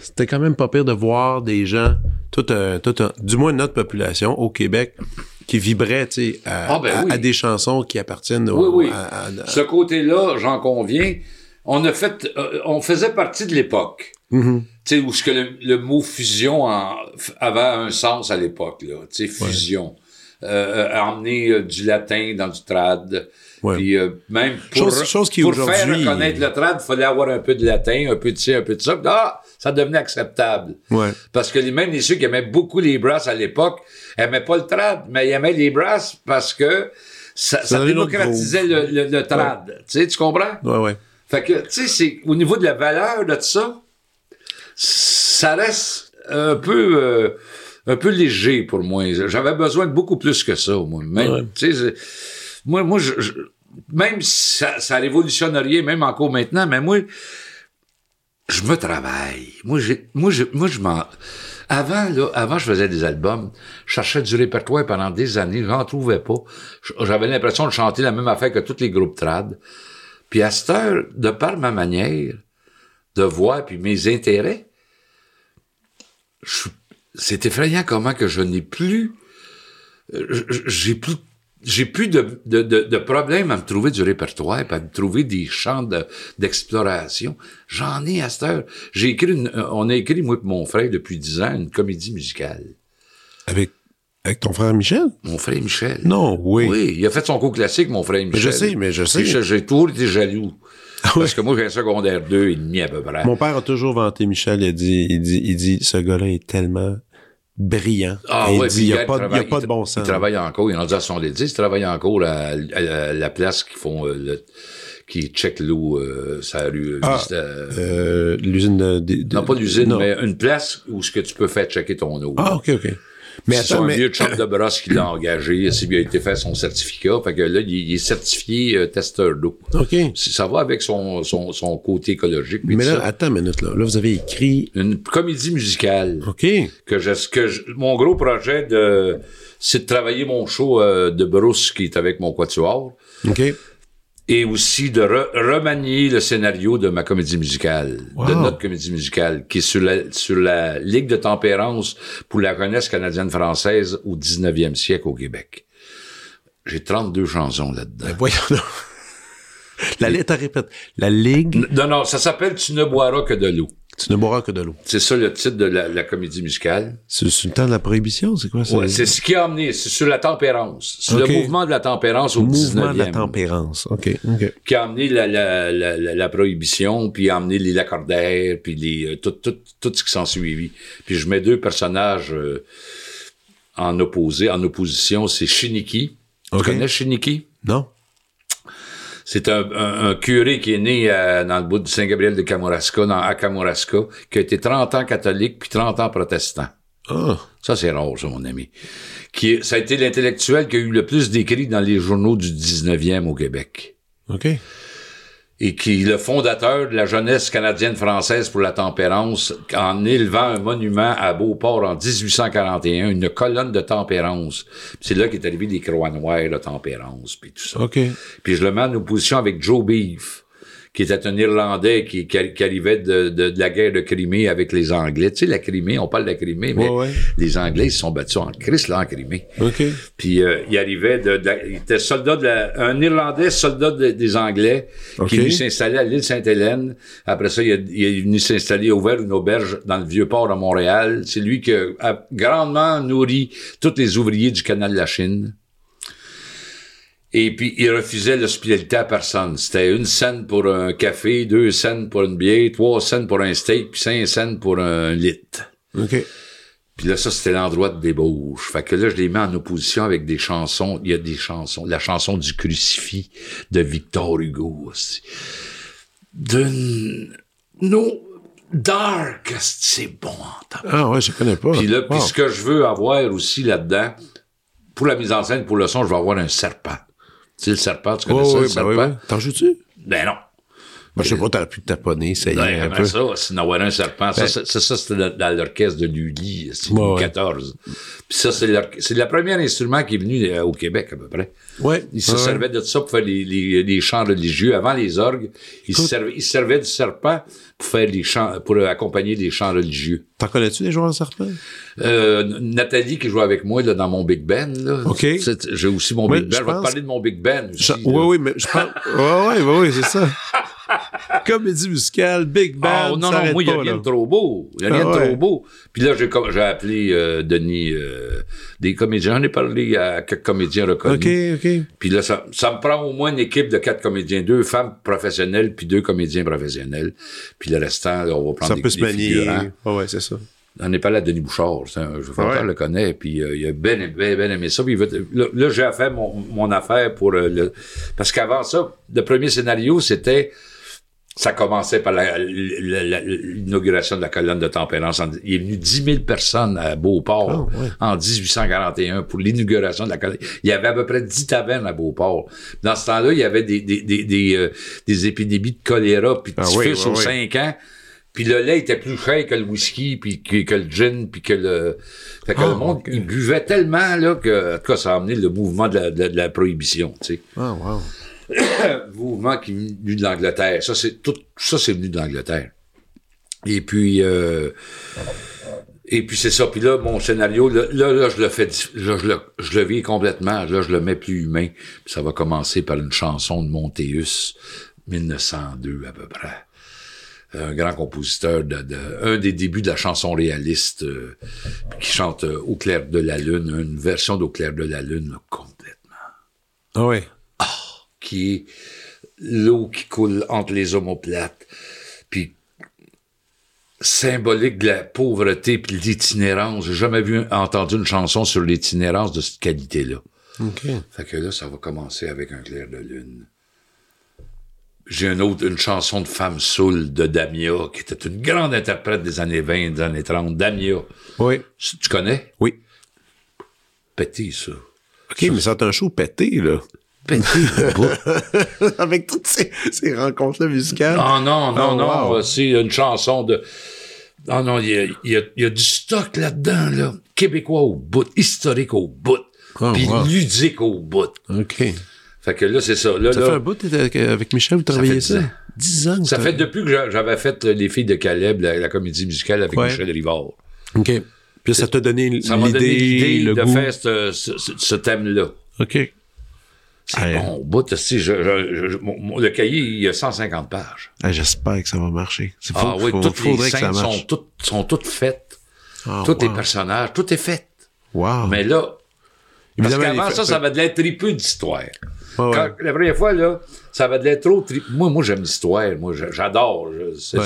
c'était quand même pas pire de voir des gens, tout un, tout un- du moins notre population au Québec, qui à, Ah, ben à- oui. à des chansons qui appartiennent au, Oui, oui. à- Ce côté-là, j'en conviens. On a fait, euh, on faisait partie de l'époque. Mhm. Tu sais, où ce que le, le mot fusion en- avait un sens à l'époque, là. Tu sais, fusion. Euh, euh, emmener euh, du latin dans du trad. Ouais. Puis euh, même pour, Chose- chose qui pour faire reconnaître le trad, il fallait avoir un peu de latin, un peu de ci, un peu de ça. Ah, ça devenait acceptable. Ouais. Parce que les, même les ceux qui aimaient beaucoup les brasses à l'époque aimaient pas le trad, mais ils aimaient les brasses parce que ça, ça démocratisait le, le, le trad. Tu sais, tu comprends? Ouais, ouais. Fait que, tu sais, c'est, au niveau de la valeur de ça, ça reste un peu, euh, un peu léger pour moi. J'avais besoin de beaucoup plus que ça, moi. Même, Ouais. tu sais, c'est- moi, moi, je, je- même si ça, ça révolutionne rien, même encore maintenant, mais moi, je me travaille. Moi, j'ai, moi, je, moi, je m'en, avant, là, avant, je faisais des albums. Je cherchais du répertoire pendant des années. J'en trouvais pas. J'avais l'impression de chanter la même affaire que tous les groupes trad. Puis à cette heure, de par ma manière de voir puis mes intérêts, je- c'est effrayant comment que je n'ai plus, euh, j'ai plus, j'ai plus de, de, de, de problème à me trouver du répertoire, à me trouver des champs de- d'exploration. J'en ai à cette heure. J'ai écrit, une- euh, on a écrit moi et mon frère depuis dix ans une comédie musicale. Avec, avec ton frère Michel? Mon frère Michel. Non, oui. Oui, il a fait son cours classique, mon frère Michel. je sais, mais je sais. J'ai toujours été jaloux. Parce que moi, j'ai un secondaire 2 et demi à peu près. Mon père a toujours vanté Michel. Il a dit, il dit, il dit, ce gars-là est tellement brillant. Ah ouais, il n'y a, pas, il y a travaille- pas de bon sens. Il travaille encore, il est rendu à son il travaille encore à, à- à la place qui font euh, le, qui check l'eau, euh, euh, Ah. euh, Euh, l'usine de, de- de- non, pas l'usine, mais une place où ce que tu peux faire checker ton eau. Ah, OK, OK. Mais c'est son mais... vieux chum de brosse qui l'a engagé, c'est bien été fait son certificat, fait que là, il, est certifié euh, testeur d'eau. OK. Ça va avec son, son, son côté écologique. Mais là, ça. attends une minute, là. Là, vous avez écrit... Une comédie musicale. OK. que je, que je- mon gros projet de c'est de travailler mon show euh, de Bruce qui est avec mon quatuor OK. Et aussi de re- remanier le scénario de ma comédie musicale, de notre comédie musicale, qui est sur la, sur la Ligue de tempérance pour la jeunesse canadienne-française au 19e siècle au Québec. J'ai 32 chansons là-dedans. Ben, voyons donc. La lettre répète. La Ligue, Non, non, ça s'appelle Tu ne boiras que de l'eau. Tu ne boiras que de l'eau. C'est ça le titre de la, la comédie musicale. C'est c'est le temps de la prohibition, c'est quoi ça? Ouais, c'est ce qui a amené, c'est sur la tempérance. C'est le mouvement de la tempérance au mouvement 19e. de la tempérance. OK. OK. qui a amené la, la, la, prohibition, puis a amené les lacordaires, puis les, euh, tout, tout, tout ce qui s'en suivi. Puis je mets deux personnages euh, en opposé, en opposition. C'est Shiniki. Ok. Tu connais Shiniki? Non? C'est un, un, un curé qui est né euh, dans le bout de Saint-Gabriel de Kamouraska, dans, à Kamouraska, qui a été 30 ans catholique puis 30 ans protestant. Ah. Ça, c'est rare, ça, mon ami. Qui, ça a été l'intellectuel qui a eu le plus d'écrits dans les journaux du 19e au Québec. OK. Et qui est le fondateur de la jeunesse canadienne-française pour la tempérance en élevant un monument à Beauport en 1841, une colonne de tempérance. C'est là qu'est arrivé les croix noires, la tempérance, puis tout ça. OK. Puis je le mets en opposition avec Joe Beef, qui était un Irlandais qui, qui, qui arrivait de, de, de la guerre de Crimée avec les Anglais. Tu sais, la Crimée, on parle de la Crimée, mais Ouais, ouais. les Anglais, ils se sont battus en Christ, là, en Crimée. OK. Puis euh, il arrivait de, de- il était soldat de la, un Irlandais soldat de- des Anglais Ok. qui est venu s'installer à l'île Sainte-Hélène. Après ça, il, a- il est venu s'installer, ouvert une auberge dans le vieux port à Montréal. C'est lui qui a grandement nourri tous les ouvriers du canal de la Chine. Et puis, il refusait l'hospitalité à personne. C'était une scène pour un café, deux scènes pour une bière, trois scènes pour un steak, puis cinq scènes pour un litre. OK. Puis là, ça, c'était l'endroit de débauche. Fait que là, je les mets en opposition avec des chansons. Il y a des chansons. La chanson du crucifix de Victor Hugo aussi. D'une... No... Dark, c'est bon. Ah ouais, je connais pas. Puis là, puis Wow. ce que je veux avoir aussi là-dedans, pour la mise en scène, pour le son, je vais avoir un serpent. Tu sais, le serpent, tu connais ça, ouais, le ben serpent? oui, oui. T'en joues-tu? Ben non. Ben, je sais pas, t'aurais pu te taponner, ça y est, Ouais, un peu. ça, c'est d'avoir un serpent. Ça, c'est- ça, ça, c'était dans, dans l'orchestre de Lully, c'est Ouais, Louis ouais. XIV. Puis ça, c'est le premier instrument qui est venu euh, au Québec, à peu près. Ouais. Il se ouais. servait de ça pour faire les, les, les chants religieux. Avant les orgues, il se Écoute. servait, il se servait du serpent pour faire les chants, pour accompagner les chants religieux. T'en connais-tu des joueurs de serpent? Euh, Nathalie qui joue avec moi là, dans mon Big Band, là. OK. J'ai aussi mon Oui, Big Band. je Je vais te parler de mon Big Band aussi. Je-. Oui, oui, mais je. Ouais, ouais, ouais, ouais, c'est ça. Comédie musicale, Big Band. Ah, non, non, moi, il n'y a rien de trop beau. Il n'y a rien Ah de ouais. trop beau. Puis là, j'ai appelé euh, Denis, euh, des comédiens. J'en ai parlé à quelques comédiens reconnus. OK, OK. Puis là, ça, ça me prend au moins une équipe de quatre comédiens, deux femmes professionnelles, puis deux comédiens professionnels. Puis le restant, là, on va prendre Ça des, peut se des manier. figurants. Ouais, ouais, c'est ça. On est parlé à Denis Bouchard, je Ouais. le connaît, puis euh, il a bien, bien, bien aimé ça. Puis il veut- là, là, j'ai fait mon, mon affaire pour euh, le... Parce qu'avant ça, le premier scénario, c'était... Ça commençait par l'inauguration de la colonne de tempérance. En- Il est venu 10 000 personnes à Beauport Ah, en 1841 pour l'inauguration de la colonne. Il y avait à peu près 10 tavernes à Beauport. Dans ce temps-là, il y avait des, des, des, des, euh, des épidémies de choléra puis de Ah oui, typhus oui, aux oui. 5 ans. Puis le lait était plus cher que le whisky, puis que, que le gin, puis que le... Fait que Ah, le monde, ok. il buvait tellement, là, que, en tout cas, ça a amené le mouvement de la, de la- de la prohibition, tu sais. Ah, wow. mouvement qui est venu de l'Angleterre. Ça, c'est tout, ça, c'est venu de l'Angleterre. Et puis, euh, et puis c'est ça. Puis là, mon scénario, là, là, je le fais, je le, je le vis complètement. Là, je le mets plus humain. Puis ça va commencer par une chanson de Montéus, 1902 à peu près. Un grand compositeur de, de- un des débuts de la chanson réaliste euh, qui chante euh, Au clair de la lune, une version d'Au clair de la lune là, complètement Ah, ouais. Qui est l'eau qui coule entre les omoplates. Puis symbolique de la pauvreté puis de l'itinérance. J'ai jamais vu, entendu une chanson sur l'itinérance de cette qualité-là. OK. Fait que là, ça va commencer avec un clair de lune. J'ai une autre, une chanson de Femme Soul de Damia, qui était une grande interprète des années 20, des années 30. Damia. Oui. Tu connais? Oui. Petit, ça. OK, mais c'est un show pété, là. Au bout. Avec toutes ces, ces rencontres-là musicales. Ah non, non, Oh, non. wow. C'est une chanson de. Ah non, il y a, il y a- il y a du stock là-dedans, là. Québécois au bout, historique au bout, Oh, puis wow. ludique au bout. OK. Fait que là, c'est ça. Là, Ça là, fait un bout, avec, avec Michel, vous travaillez ça? ans. 10 ans. que ça fait depuis que j'a- j'avais fait euh, Les filles de Caleb, la, la comédie musicale avec Ouais. Michel Rivard. OK. Puis ça t'a donné Ça m'a donné l'idée, le de goût. faire ce- ce thème-là. OK. C'est bon au bout. je- je- je- mon- le cahier, il y a 150 pages. Ah, J'espère que ça va marcher. C'est Ah faut- oui, faut- toutes les scènes sont toutes, sont toutes faites. Ah, tous les wow. personnages, tout est fait. Wow. Mais là, parce qu'avant les ça, ça avait de l'air tripeux d'histoire. Ouais. Quand- La première fois, là, ça avait de l'air trop tri- Moi, moi j'aime l'histoire. Moi, j'adore. Ouais.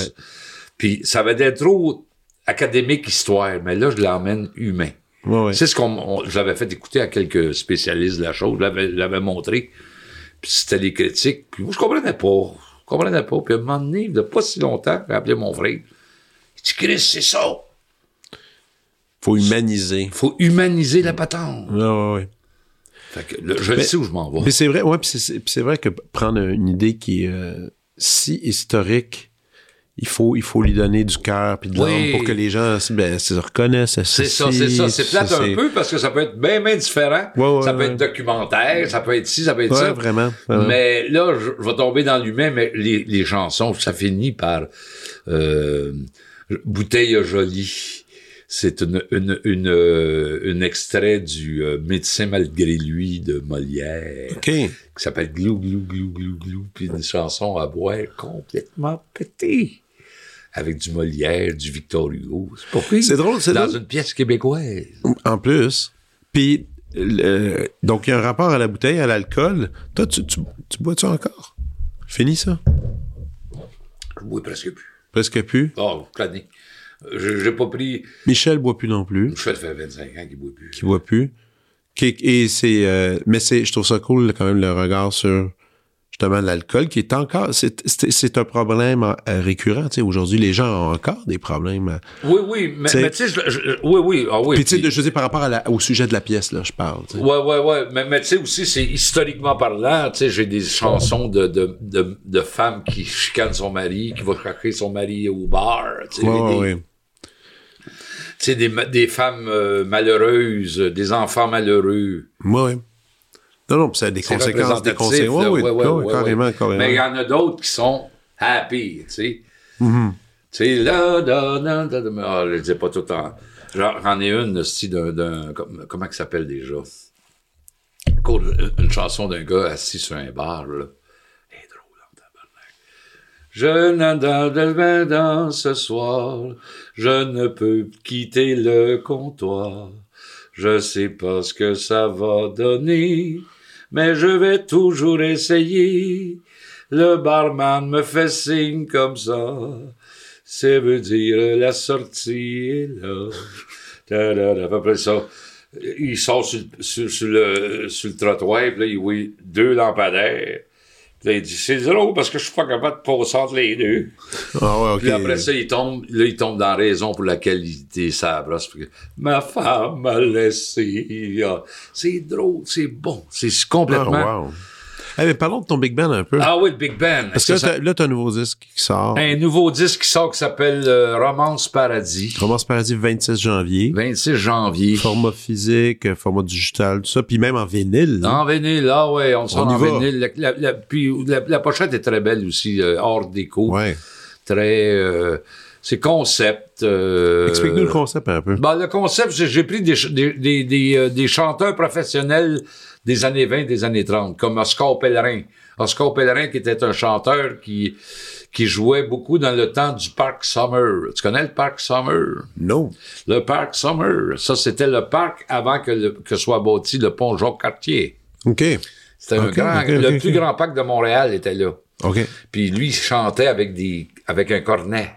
Puis ça avait de l'air trop académique histoire. Mais là, je l'emmène humain. Ouais, ouais. C'est ce qu'on l'avais fait écouter à quelques spécialistes de la chose. Je l'avais, l'avais montré. Puis c'était les critiques. Puis moi, je comprenais pas. Je comprenais pas. Puis à un moment donné, il n'y a pas si longtemps, j'ai appelé mon frère. Il dit, Chris, c'est ça. Faut humaniser. faut humaniser la patente. Ouais, ouais, ouais. Fait que je Mais- sais où je m'en vais. Puis c'est vrai, ouais, puis c'est- c'est vrai que prendre une idée qui est euh, si historique, il faut, il faut lui donner du cœur puis de l'âme Oui. pour que les gens ben, se reconnaissent. C'est ça, c'est ça. C'est plate un peu parce que ça peut être bien, bien différent. Ouais, ouais, ça peut ouais. être documentaire, ça peut être ci, ça peut être ça. vraiment. vraiment. Mais là, je, je vais tomber dans l'humain, mais les, les chansons, ça finit par euh, Bouteille à jolie. C'est une, une, une, euh, un extrait du euh, Médecin malgré lui de Molière qui s'appelle Glou, glou, glou, glou, glou, puis une chanson à boire complètement pétée. Avec du Molière, du Victor Hugo. C'est. C'est drôle, c'est Dans drôle. une pièce québécoise. En plus. Puis, le- donc, il y a un rapport à la bouteille, à l'alcool. Toi, tu, tu, tu bois-tu encore? Fini ça? Je bois presque plus. Presque plus? Oh, plané. Je- J'ai pas pris. Michel boit plus non plus. Je fais fait 25 ans qu'il boit plus. Qui boit plus. Et c'est, euh, mais c'est, je trouve ça cool quand même le regard sur justement l'alcool qui est encore, c'est, un problème euh, récurrent. Tu sais, aujourd'hui, les gens ont encore des problèmes. à- Oui, oui, mais tu sais, je- oui, oui, ah oui. Puis tu sais, puis- de- je dis par rapport à la- au sujet de la pièce là, je parle. Ouais, ouais, ouais. Mais, mais tu sais aussi, c'est historiquement parlant, tu sais, j'ai des chansons de, de, de, de femmes qui chicanent son mari, qui va chercher son mari au bar. Tu sais, Ouais, des, des, femmes euh, malheureuses, des enfants malheureux. Ouais. Non, non, puis ça a des conséquences, des Ouais, ouais, ouais, ouais, carrément, carrément. Mais il y en a d'autres qui sont happy, tu sais. Mhm. Tu sais, là, là, là, là, là, ah, je le dis pas tout le temps. Genre, J'en ai une, aussi d'un, d'un, comme- comment il s'appelle déjà? Une, chanson d'un gars assis sur un bar, là. Je n'adore dans ce soir, je ne peux quitter le comptoir. Je sais pas ce que ça va donner, mais je vais toujours essayer. Le barman me fait signe comme ça. Ça veut dire la sortie est là. À peu près ça. Il sort sur, sur, sur le, sur le trottoir, puis là, il voit deux lampadaires. Puis là, il dit, c'est drôle parce que je suis pas capable de passer entre les deux. Ah ouais. Puis après ça, il tombe, là, il tombe dans la raison pour laquelle il était sa brosse. Ma femme m'a laissé. C'est drôle, c'est bon. C'est complètement. Ah, wow. Eh, mais parlons de ton Big Band un peu. Ah oui, le Big Ben. Parce que là, Ça, t'as- là, t'as un nouveau disque qui sort. un nouveau disque qui sort qui s'appelle euh, Romance Paradis. Romance Paradis 26 janvier. 26 janvier. Format physique, euh, format digital, tout ça, puis même en vinyle. En vinyle, là, ouais, on sort On en va. vinyle. La, la- la- puis la, pochette est très belle aussi, euh, hors déco. Ouais. Très. euh, c'est concept. euh, Explique-nous le concept un peu. Ben, le concept, j'ai pris des, ch- des, des, des chanteurs professionnels des années 20, des années 30, comme Oscar Pellerin. Oscar Pellerin, qui était un chanteur qui, qui jouait beaucoup dans le temps du Parc Summer. Tu connais le Parc Summer? Non. Le Parc Summer. Ça, c'était le parc avant que, le- que soit bâti le pont Jacques-Cartier. OK. C'était un grand, le plus grand parc de Montréal était là. OK. Puis lui, il chantait avec des, avec un cornet.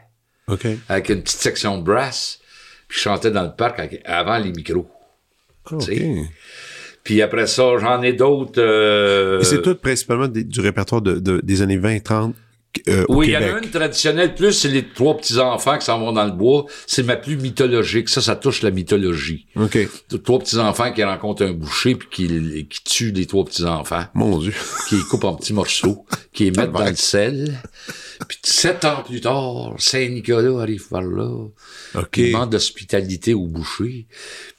OK. avec une petite section de brass, puis je chantais dans le parc avec- avant les micros. Ah, OK. Puis après ça, j'en ai d'autres. euh, c'est tout principalement des- du répertoire de, de- des années 20-30 euh, au Oui, il y en a une traditionnelle, plus c'est les trois petits-enfants qui s'en vont dans le bois. C'est ma plus mythologique. Ça, ça touche la mythologie. OK. Trois petits-enfants qui rencontrent un boucher puis qui, qui tuent les trois petits-enfants. Mon Dieu. qui les coupent en petits morceaux, qui les mettent dans le sel. Puis sept ans plus tard, Saint-Nicolas arrive par là. Il demande l'hospitalité au boucher.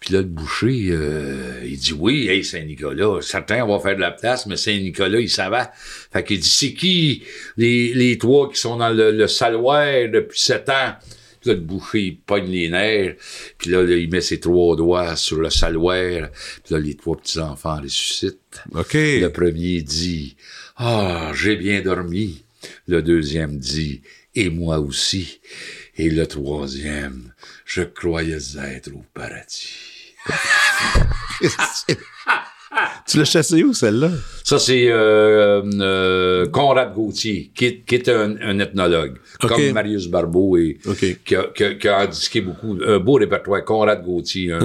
Puis là, le boucher, euh, il dit oui, hey, Saint-Nicolas, certains vont faire de la place, mais Saint-Nicolas, il savait. Fait qu'il dit, c'est qui les, les trois qui sont dans le, le saloir depuis sept ans? Puis là, le boucher, il pogne les nerfs. Puis là, là, il met ses trois doigts sur le saloir. Puis là, les trois petits-enfants ressuscitent. OK. Le premier dit Ah, j'ai bien dormi. Le deuxième dit Et moi aussi. Et le troisième, je croyais être au paradis. tu l'as chassé où, celle-là? Ça, c'est euh, euh, Conrad Gauthier, qui est, qui est un, un ethnologue, comme Marius Barbeau, et qui, a, qui a- qui a indiqué beaucoup. Un beau répertoire. Conrad Gauthier, un-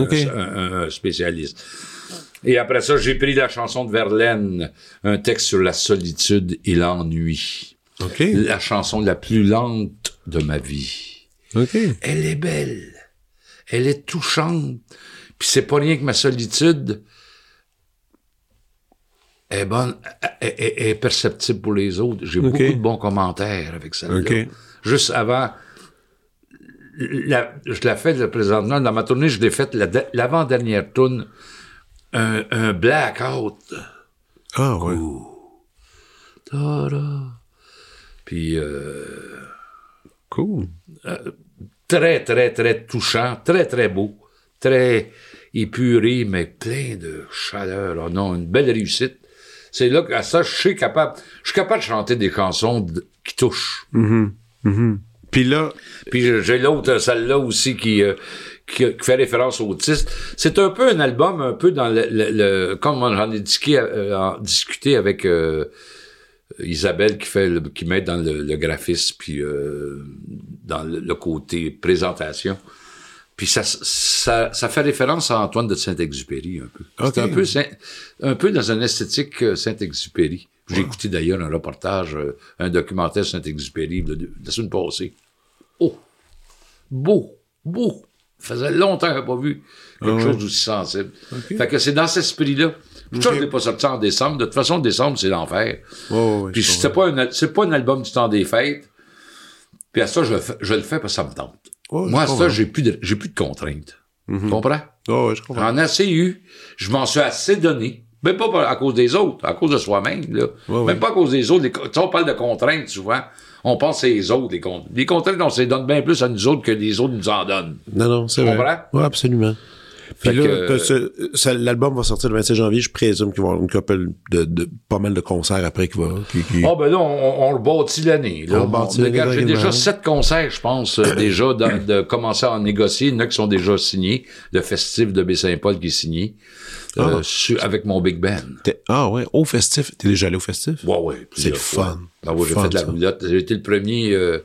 un spécialiste. Et après ça, j'ai pris la chanson de Verlaine, un texte sur la solitude et l'ennui. OK. La chanson la plus lente de ma vie. OK. Elle est belle. Elle est touchante. Puis c'est pas rien que ma solitude est bonne, est, est- est perceptible pour les autres. J'ai beaucoup de bons commentaires avec celle-là. Juste avant, la- je la fais le présentement, dans ma tournée, je l'ai faite la- l'avant-dernière tourne, un, un blackout. Ah, ouais. Puis euh, Cool. très, très, très touchant, très, très beau, très épuré, mais plein de chaleur. Oh non, une belle réussite. C'est là qu'à ça, je suis capable, je suis capable de chanter des chansons de- qui touchent. Puis là, Puis j'ai- j'ai l'autre, celle-là aussi qui, euh, qui, qui fait référence au autiste. C'est un peu un album, un peu dans le, le- le- comme discuté, euh, en- discuté avec euh, Isabelle qui fait, le- qui met dans le, le graphisme puis euh, dans le, le côté présentation. Puis ça, ça, ça fait référence à Antoine de Saint-Exupéry un peu. C'est un peu, un peu dans une esthétique euh, Saint-Exupéry. J'ai écouté d'ailleurs un reportage, euh, un documentaire Saint-Exupéry de, de la semaine passée. Oh! Beau! Beau! Ça faisait longtemps que pas vu quelque chose d'aussi sensible. Fait que c'est dans cet esprit-là. Je ne l'ai pas sorti en décembre. De toute façon, décembre, c'est l'enfer. Oh, ouais, Puis je c'est pas, un, c'est pas un album du temps des fêtes. Puis à ça, je, le fais- je le fais parce que ça me tente. Moi, à je ça, j'ai plus de, j'ai plus de contraintes. Tu comprends? Oh, ouais, je comprends. J'en ai assez eu. Je m'en suis assez donné. Même pas à cause des autres, à cause de soi-même. Là. Même pas à cause des autres. Les tu on parle de contraintes souvent. On pense que c'est les autres. Les, con- les contraintes, on se les donne bien plus à nous autres que les autres nous en donnent. Non, non, c'est Tu vrai. comprends? Ouais, absolument. Puis Fait là, que- t'as ce- ça- l'album va sortir le 26 janvier. Je présume qu'il va y avoir une couple de, de pas mal de concerts après qui va. Qui, qui- Ah ben là, on, on le bâtit l'année. là. On le bâtit On- l'année regarde, J'ai déjà sept concerts, je pense, euh, déjà dans- de commencer à en négocier. Il y en a qui sont déjà signés. Le festif de Baie-Saint-Paul qui est signé euh, Ah. avec mon Big Band. T'es- Ah ouais, au festif. T'es déjà allé au festif? Ouais, ouais. C'est fun. Ah ouais, j'ai Fun, fait de la ça. roulotte. J'ai été le premier, euh,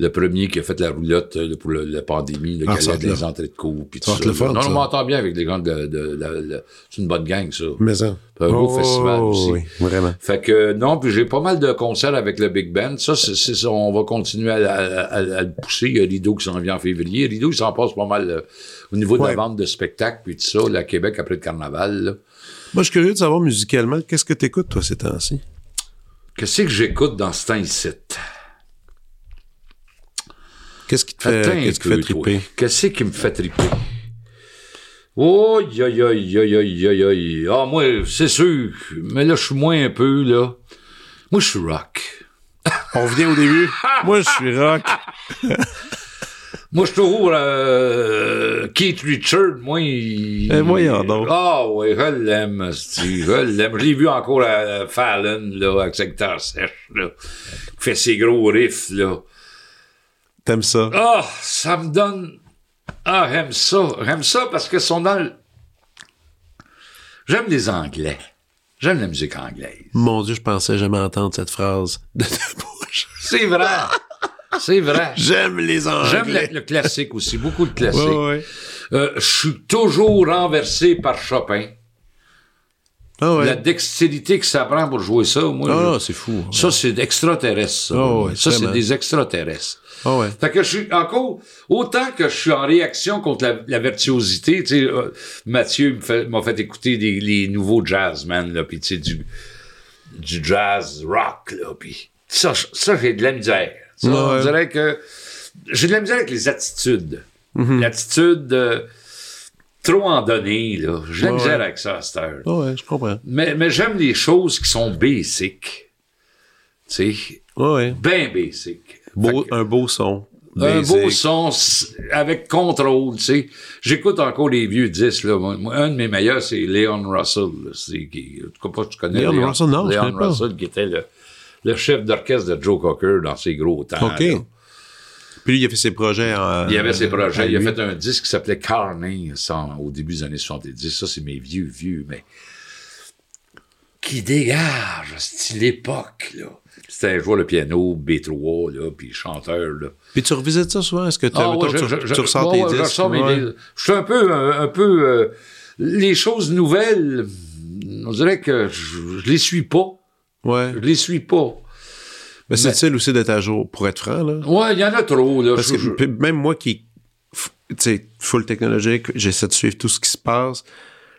le premier qui a fait la roulotte euh, pour le- la pandémie, le Ah, ça être des entrées de cours. Puis Ça tout être le fun, non, ça. on m'entend bien avec les gens de, de, la- la- C'est une bonne gang, ça. Mais ça. Un beau festival aussi. Oui, vraiment. Fait que non, puis j'ai pas mal de concerts avec le Big Band. Ça, c'est, ça, on va continuer à, à- à- à le pousser. Il y a Rideau qui s'en vient en février. Rideau, il s'en passe pas mal euh, au niveau de Ouais. la vente de spectacles puis tout ça, là, à Québec après le carnaval. là. Moi, je suis curieux de savoir musicalement, qu'est-ce que t'écoutes, toi, ces temps-ci? Qu'est-ce que j'écoute dans ce temps ici? Qu'est-ce qui te fait, qu'est-ce qui fait triper? Qu'est-ce qui me fait triper? Oh, aïe, aïe, aïe, aïe, aïe, aïe. Ah, moi, c'est sûr. Mais là, je suis moins un peu, là. Moi, je suis rock. On revient au début. Moi, je suis rock. Moi, je trouve euh, Keith Richard, moi, il... Eh, voyons donc. Ah oui, je l'aime, je l'aime. Je l'ai vu encore à Fallon, là, avec secteur sèche, là. Il fait ses gros riffs, là. T'aimes ça? Ah, ça me donne... Ah, j'aime ça. J'aime ça parce que sont dans le... J'aime les Anglais. J'aime la musique anglaise. Mon Dieu, je pensais jamais entendre cette phrase de ta bouche. C'est vrai. C'est vrai. J'aime les J'aime anglais. le, le classique aussi, beaucoup de classiques. Ouais, ouais. Euh, je suis toujours renversé par Chopin. Ah ouais. La dextérité que ça prend pour jouer ça, moi, Ah, je- c'est fou. ça, c'est extraterrestre. Ça, Ah ouais, ça c'est des extraterrestres. Ah ouais. Fait que je suis encore, autant que je suis en réaction contre la, la virtuosité, tu sais, euh, Mathieu fait- m'a fait, écouter des, les nouveaux jazzmen, là, pis tu sais, du, du jazz rock, là, pis ça, ça j'ai de la misère. Ça. On dirait que j'ai de la misère avec les attitudes. Mhm. L'attitude euh, trop en donné, là. J'ai la misère avec ça à cette heure. Ouais, je comprends. Mais, mais j'aime les choses qui sont basic. Tu sais, ouais. ben basic. Beau, un beau son. un Basic. beau son avec contrôle, tu sais. J'écoute encore les vieux disques, là. Un de mes meilleurs, c'est Leon Russell. là. C'est, qui, en tout cas, pas tu connais Leon Russell, non, je Leon pas. Russell, qui était le, le chef d'orchestre de Joe Cocker dans ses gros temps. OK. là. Puis lui, il a fait ses projets en. Il avait ses projets. Il a fait un disque qui s'appelait Carney au début des années 70. Ça, c'est mes vieux, vieux, mais qui dégage, style époque, là. C'était un joueur de piano, B3, là, puis chanteur, là. Puis tu revisites ça souvent? Est-ce que tu, Ah, ouais, je- tu, je- tu ressors ouais, tes je disques? ressors mes. Je suis un peu, un, un peu, euh, les choses nouvelles, on dirait que je, je les suis pas. Ouais. Je les suis pas. Mais c'est utile aussi d'être à jour, pour être franc, là? Ouais, il y en a trop, là. Parce Je- que je- même moi qui, tu sais, full technologique, j'essaie de suivre tout ce qui se passe.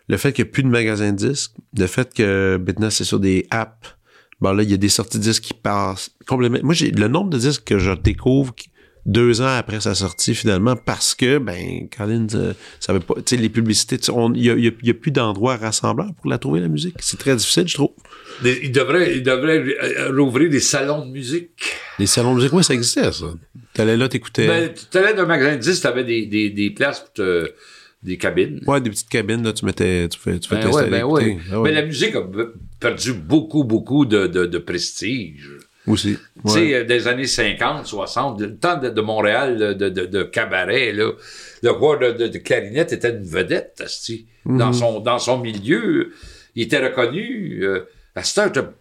Le fait qu'il n'y a plus de magasins de disques, le fait que maintenant c'est sur des apps, bon là, il y a des sorties de disques qui passent complètement. Moi, j'ai le nombre de disques que je découvre qui- deux ans après sa sortie finalement parce que, ben, Colin, euh, ça veut pas, tu sais, les publicités, tu sais, on- il y y y a plus d'endroits rassembleurs pour la trouver, la musique. C'est très difficile, je trouve. il devrait, il devrait euh, rouvrir des salons de musique. Les salons de musique, oui, ça existait, ça. T'allais là, t'écoutais. Ben, tu allais dans un magasin de disques, t'avais des, des, des places pour te, des cabines. ouais, des petites cabines, là, tu mettais, tu fais, tu fais Ben ouais, ben ouais. Ah ouais. Mais la musique a perdu beaucoup, beaucoup de, de, de prestige. Aussi. Tu Ouais. sais, euh, des années 50, 60, le temps de, de Montréal, de, de, de- cabaret, là, le roi de, de, de clarinette était une vedette, asti. Mhm. dans, son, dans son milieu. Il était reconnu. Euh, à cette heure,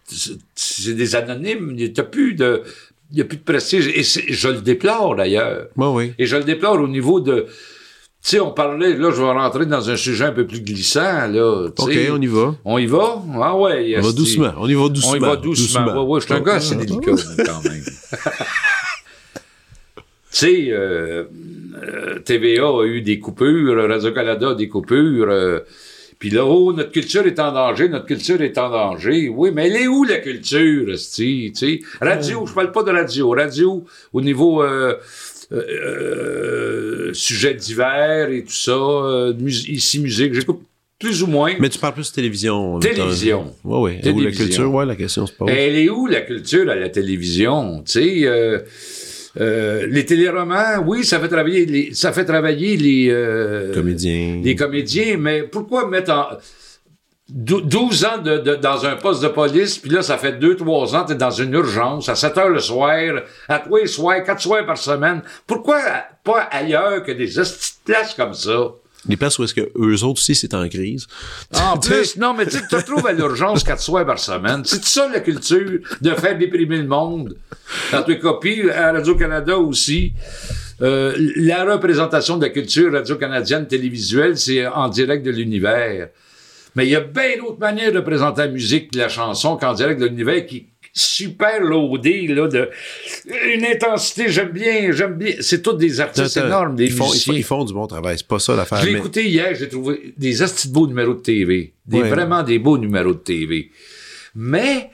c'est- des anonymes, il n'y a plus de... Il n'y a plus de prestige. Et je le déplore, d'ailleurs. Ouais, oui. Et je le déplore au niveau de... Tu sais, on parlait, là, je vais rentrer dans un sujet un peu plus glissant, là. OK, on y va. On y va? Ah ouais. On va doucement. On y va doucement. On y va doucement. Ouais, ouais, je suis un gars assez délicat, quand même. tu sais, euh, euh, TVA a eu des coupures, Radio-Canada a des coupures. euh, puis là, oh, notre culture est en danger, notre culture est en danger. Oui, mais elle est où la culture, esti, tu sais? Radio, je parle pas de radio. Radio, au niveau euh, euh, euh, sujet divers et tout ça, euh, mus- ici, musique, j'écoute plus ou moins. Mais tu parles plus de télévision. Télévision. Oui, oui. Ou la culture, ouais, la question se pose. Elle est où la culture à la télévision? Tu sais, euh, euh, les téléromans, oui, ça fait travailler les, ça fait travailler les, euh, Comédien. les comédiens, mais pourquoi mettre en, 12 ans de, de- dans un poste de police, puis là, ça fait 2-3 ans, t'es dans une urgence, à 7 heures le soir, à tous les soirs, 4 soirs par semaine. Pourquoi pas ailleurs que des places comme ça? Les places où est-ce que eux autres aussi, c'est en crise. En plus, non, mais tu sais, tu te trouves à l'urgence quatre soirs par semaine. C'est ça la culture de faire déprimer le monde. Dans tes copies, à Radio-Canada aussi. Euh, la représentation de la culture radio-canadienne télévisuelle, c'est en direct de l'univers. Mais il y a bien d'autres manières de présenter la musique, la chanson, qu'en direct de l'univers qui est super loadé, là, de une intensité, j'aime bien, j'aime bien. C'est tous des artistes énormes, des ils font, ils, font, ils font du bon travail. C'est pas ça l'affaire. Je l'ai mais- écouté hier, j'ai trouvé des astis de beaux numéros de TV. Des, Ouais. Vraiment des beaux numéros de TV. Mais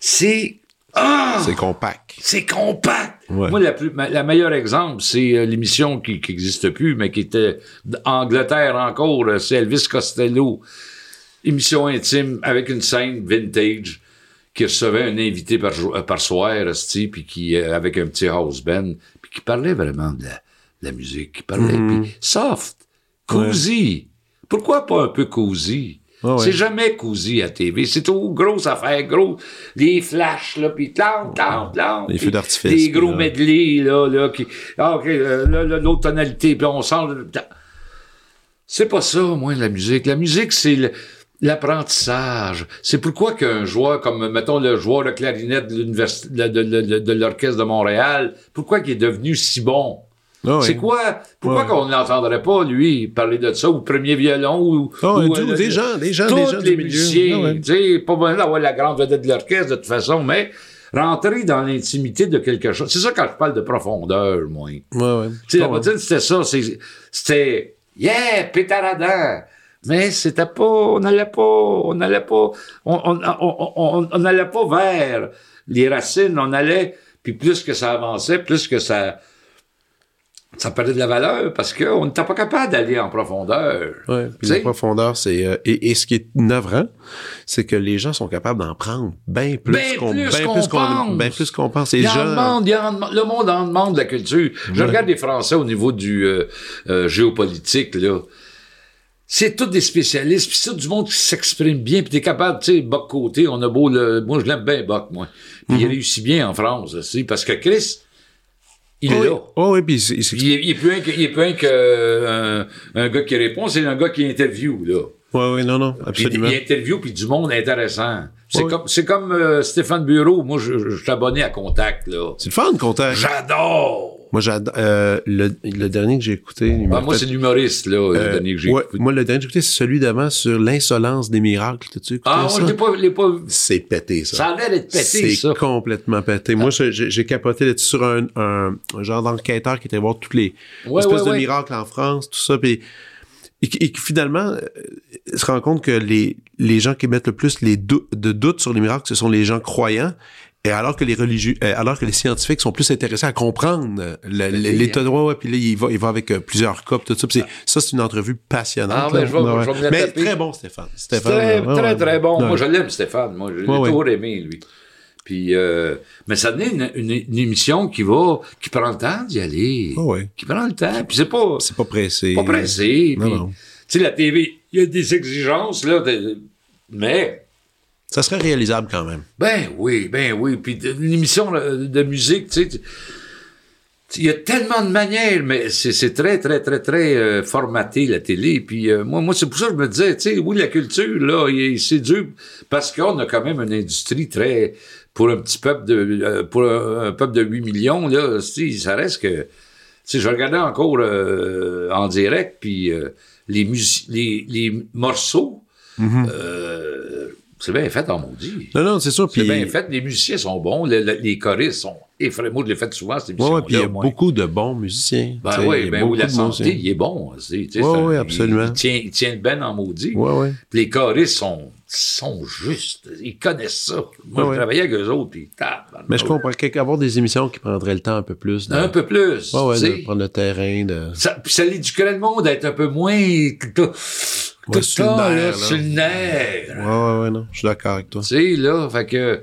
c'est... Ah! C'est compact. C'est compact. Ouais. Moi, la, plus, ma- la meilleure exemple, c'est euh, l'émission qui n'existe plus, mais qui était d'Angleterre encore, euh, c'est Elvis Costello. Émission intime avec une scène vintage qui recevait un invité par, euh, par soir, puis qui, euh, avec un petit house band, puis qui parlait vraiment de la, de la musique, qui parlait, Mhm. puis soft, cosy. Pourquoi pas un peu ouais. C'est jamais cosy à TV. C'est tout grosse affaire, gros. Les flashs, là, puis tant, tant, tant. Les feux d'artifice, Des gros là. medley, là, là, qui, ah, ok, là, là, l'autre tonalité, puis on sent, c'est pas ça, moi, la musique. La musique, c'est le- l'apprentissage. C'est pourquoi qu'un joueur comme, mettons, le joueur de clarinette de l'université, de, de- de- l'orchestre Montréal, pourquoi qu'il est devenu si bon? Ah. C'est quoi? Pourquoi qu'on n'entendrait pas, lui, parler de ça, ou premier violon, ou... Ah ou, tout, euh, des gens, des gens, des gens les du musiciens, Ah tu sais, pas besoin d'avoir la grande vedette de l'orchestre, de toute façon, mais rentrer dans l'intimité de quelque chose. C'est ça quand je parle de profondeur, moi. Tu Ouais, ouais. sais, la c'était ça, c'est- c'était, yeah, pétaradant. Mais c'était pas, on n'allait pas, on n'allait pas, on, on, on, on- on n'allait pas vers les racines, on allait, puis plus que ça avançait, plus que ça, ça perdait de la valeur parce qu'on n'était pas capable d'aller en profondeur. Ouais, puis la profondeur, c'est euh, et, et ce qui est navrant, c'est que les gens sont capables d'en prendre bien plus Ben qu'on plus ben qu'on pense. ben plus qu'on pense. Les Il en gens demande, en le monde en demande de la culture. Je regarde les Français au niveau du euh, euh, géopolitique, là. C'est tous des spécialistes, puis c'est tout du monde qui s'exprime bien, puis t'es capable, tu sais, Boc Côté, on a beau le... Moi, je l'aime bien, Boc, moi. Puis il réussit bien en France, aussi, parce que Chris, il est Oh, oui. là. Oh, oui, puis il est, il est plus un que, il est plus un que euh, un, un gars qui répond, c'est un gars qui interview, là. ouais, ouais, non, non, absolument. il interview puis du monde intéressant. C'est Oui. comme c'est comme euh, Stéphane Bureau. Moi, je, je, je suis abonné à Contact là. C'est le fun, contact. J'adore. Moi, j'adore. euh, le, le dernier que j'ai écouté. Ah, moi, c'est l'humoriste là, le euh, dernier que j'ai ouais, écouté. moi, le dernier que j'ai écouté, c'est celui d'avant sur l'insolence des miracles. T'as-tu écouté Ah, ça? je l'ai pas, je l'ai pas. C'est pété, ça. Ça a l'air d'être pété C'est ça. complètement pété. Moi, je- j'ai capoté là-dessus sur un, un, un genre d'enquêteur qui était voir tous les Ouais, espèces ouais, de miracles en France, tout ça, puis et, qui- et qui finalement euh, se rend compte que les, les gens qui mettent le plus les dou- de doutes sur les miracles, ce sont les gens croyants. Et alors que les religieux, euh, alors que les scientifiques sont plus intéressés à comprendre euh, l'état de ouais, ouais, puis là il va, il va avec euh, plusieurs puis tout ça. C'est- ça c'est une entrevue passionnante. Ah, ben, là. je vais- Ouais, je vais Mais très bon, Stéphane. Stéphane, très, ouais, très, très bon. Moi, je l'aime, Stéphane. Moi, je l'ai toujours aimé, lui. Puis, euh, mais ça donne une, une, une émission qui va, qui prend le temps d'y aller. Ah ouais. Qui prend le temps. Puis c'est pas, C'est pas pressé. pas pressé. Tu sais, la TV, il y a des exigences, là, de- mais, Ça serait réalisable quand même. Ben oui, ben oui. Puis de- une émission de, musique, tu sais, il y a tellement de manières, mais c'est c'est très, très, très, très euh, formaté, la télé. Puis euh, moi, moi c'est pour ça que je me disais, tu sais, oui, la culture, là, c'est dur, parce qu'on a quand même une industrie très... Pour un petit peuple de... euh, pour un, un peuple de 8 millions, là, tu sais, ça reste que... Tu sais, je regardais encore euh, en direct, puis euh, les, musi- les, les morceaux, euh, c'est bien fait en maudit. Non, non, c'est sûr. C'est bien fait. Les musiciens sont bons. le- le- les choristes sont effrayants. Moi, je l'ai fait souvent, émission ouais, puis il y a beaucoup de bons musiciens. Ben oui, ben oui, la de santé, il est bon. c'est ouais, il- absolument. Il, tient, il tient le ben en maudit. Ouais, ouais. Puis les choristes sont, sont justes. Ils connaissent ça. Moi, Ouais, je travaillais avec eux autres, puis tabarnak. Mais je comprends qu'avoir des émissions qui prendraient le temps un peu plus. De, Un peu plus. Ouais, ouais, de prendre le terrain. De... Ça, puis ça l'éduquerait le monde à être un peu moins tout, tout le temps, nerf, là, là. sur le nerf. Ouais, ouais, ouais, non. Je suis d'accord avec toi. Tu sais, là, fait que...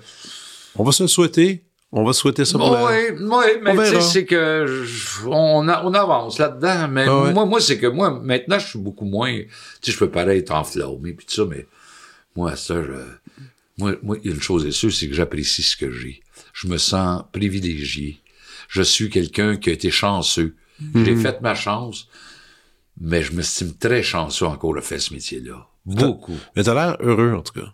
On va se le souhaiter. On va souhaiter ça pour la- Oui, oui, mais tu sais, c'est que je- on, a- on avance là-dedans. Mais Ah ouais. moi, moi c'est que moi, maintenant, je suis beaucoup moins. Tu sais, je peux paraître enflammé puis tout ça, mais moi, ça, je- moi, moi, il y a une chose est sûre, c'est que j'apprécie ce que j'ai. Je me sens privilégié. Je suis quelqu'un qui a été chanceux. J'ai Mhm. fait ma chance, mais je m'estime très chanceux encore de faire ce métier-là. Beaucoup. Mais t'as l'air heureux, en tout cas.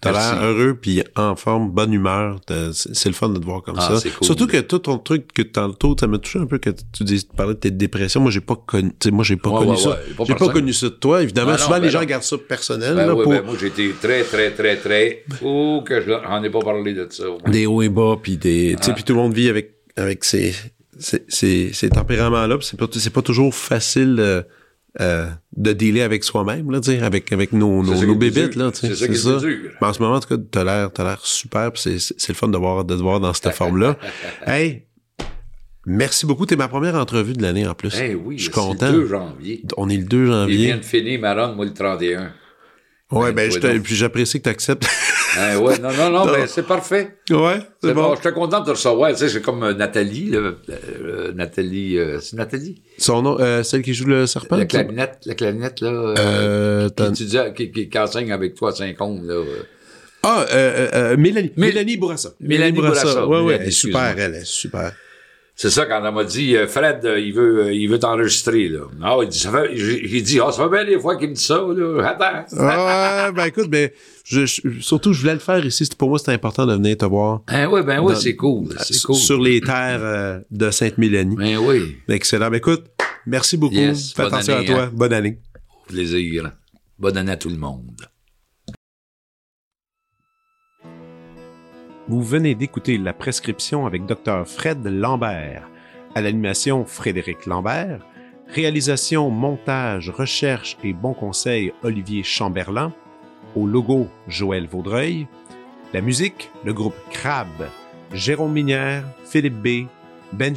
T'as l'air heureux, puis en forme, bonne humeur. C'est le fun de te voir comme Ah, ça. cool. Surtout que tout ton truc que tantôt, ça m'a touché un peu que tu dis, tu parlais de tes dépressions. Moi, j'ai pas connu, moi, j'ai pas Ouais, connu ouais, ça. ouais, j'ai pas connu ça de toi. Évidemment, Ah, non, souvent, ben les gens non. gardent ça personnel, Ben là, pour ben moi, j'ai été très, très, très, très. Oh, que je n'en ai pas parlé de ça. des hauts et bas, puis des, tu sais, Ah. puis tout le monde vit avec, avec ses, ses, ses tempéraments-là, c'est pas, c'est pas toujours facile, euh, euh, de dealer avec soi-même, là, avec, avec nos, C'est nos, nos bébites. C'est ça qui est dur. Mais en ce moment, en tout cas, t'as l'air, t'as l'air super, c'est, c'est c'est le fun de voir, de te voir dans cette forme-là. Hey! Merci beaucoup. T'es ma première entrevue de l'année, en plus. Eh oui, Je suis c'est content. le 2 janvier. On est le 2 Il janvier. vient de finir ma run, moi, le 31. Ben, Ouais, je te- donc. puis j'apprécie que t'acceptes. Hein, ouais, non, non, non, Non. ben, c'est parfait. ouais, C'est bon. Je suis content de te recevoir. Tu sais, c'est comme euh, Nathalie, là, euh, Nathalie, euh, c'est Nathalie? Son nom, euh, celle qui joue le serpent? La clarinette, la clarinette, là. euh, qui, tu qui, qui, qui enseigne avec toi à Saint-Côme, là. Ah, Mélanie. Mé- Mélanie Bourassa. Mélanie Bourassa. Ouais, ouais, elle est super, elle est super. C'est ça, quand elle m'a dit, euh, Fred, euh, il veut, euh, il veut t'enregistrer, là. Ah, il dit, ça fait, j'ai dit, ah, ça fait bien des fois qu'il me dit ça, là. Attends. Ah, ben écoute, ben, je, je- surtout, je voulais le faire ici. Pour moi, c'était important de venir te voir Ben oui, ben oui, c'est cool. C'est cool. sur les terres euh, de Sainte-Mélanie. Ben oui, Excellent. Ben écoute, merci beaucoup. Yes, Fais attention année, à toi. hein. Bonne année. au plaisir. Bonne année à tout le monde. Vous venez d'écouter La Prescription avec Dr. Fred Lambert. À l'animation, Frédéric Lambert. Réalisation, montage, recherche et bons conseils, Olivier Chamberlain. Au logo, Joël Vaudreuil. La musique, le groupe Crab. Jérôme Minière, Philippe B., Ben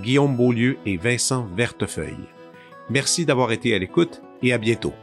Guillaume Beaulieu et Vincent Vertefeuille. Merci d'avoir été à l'écoute et à bientôt.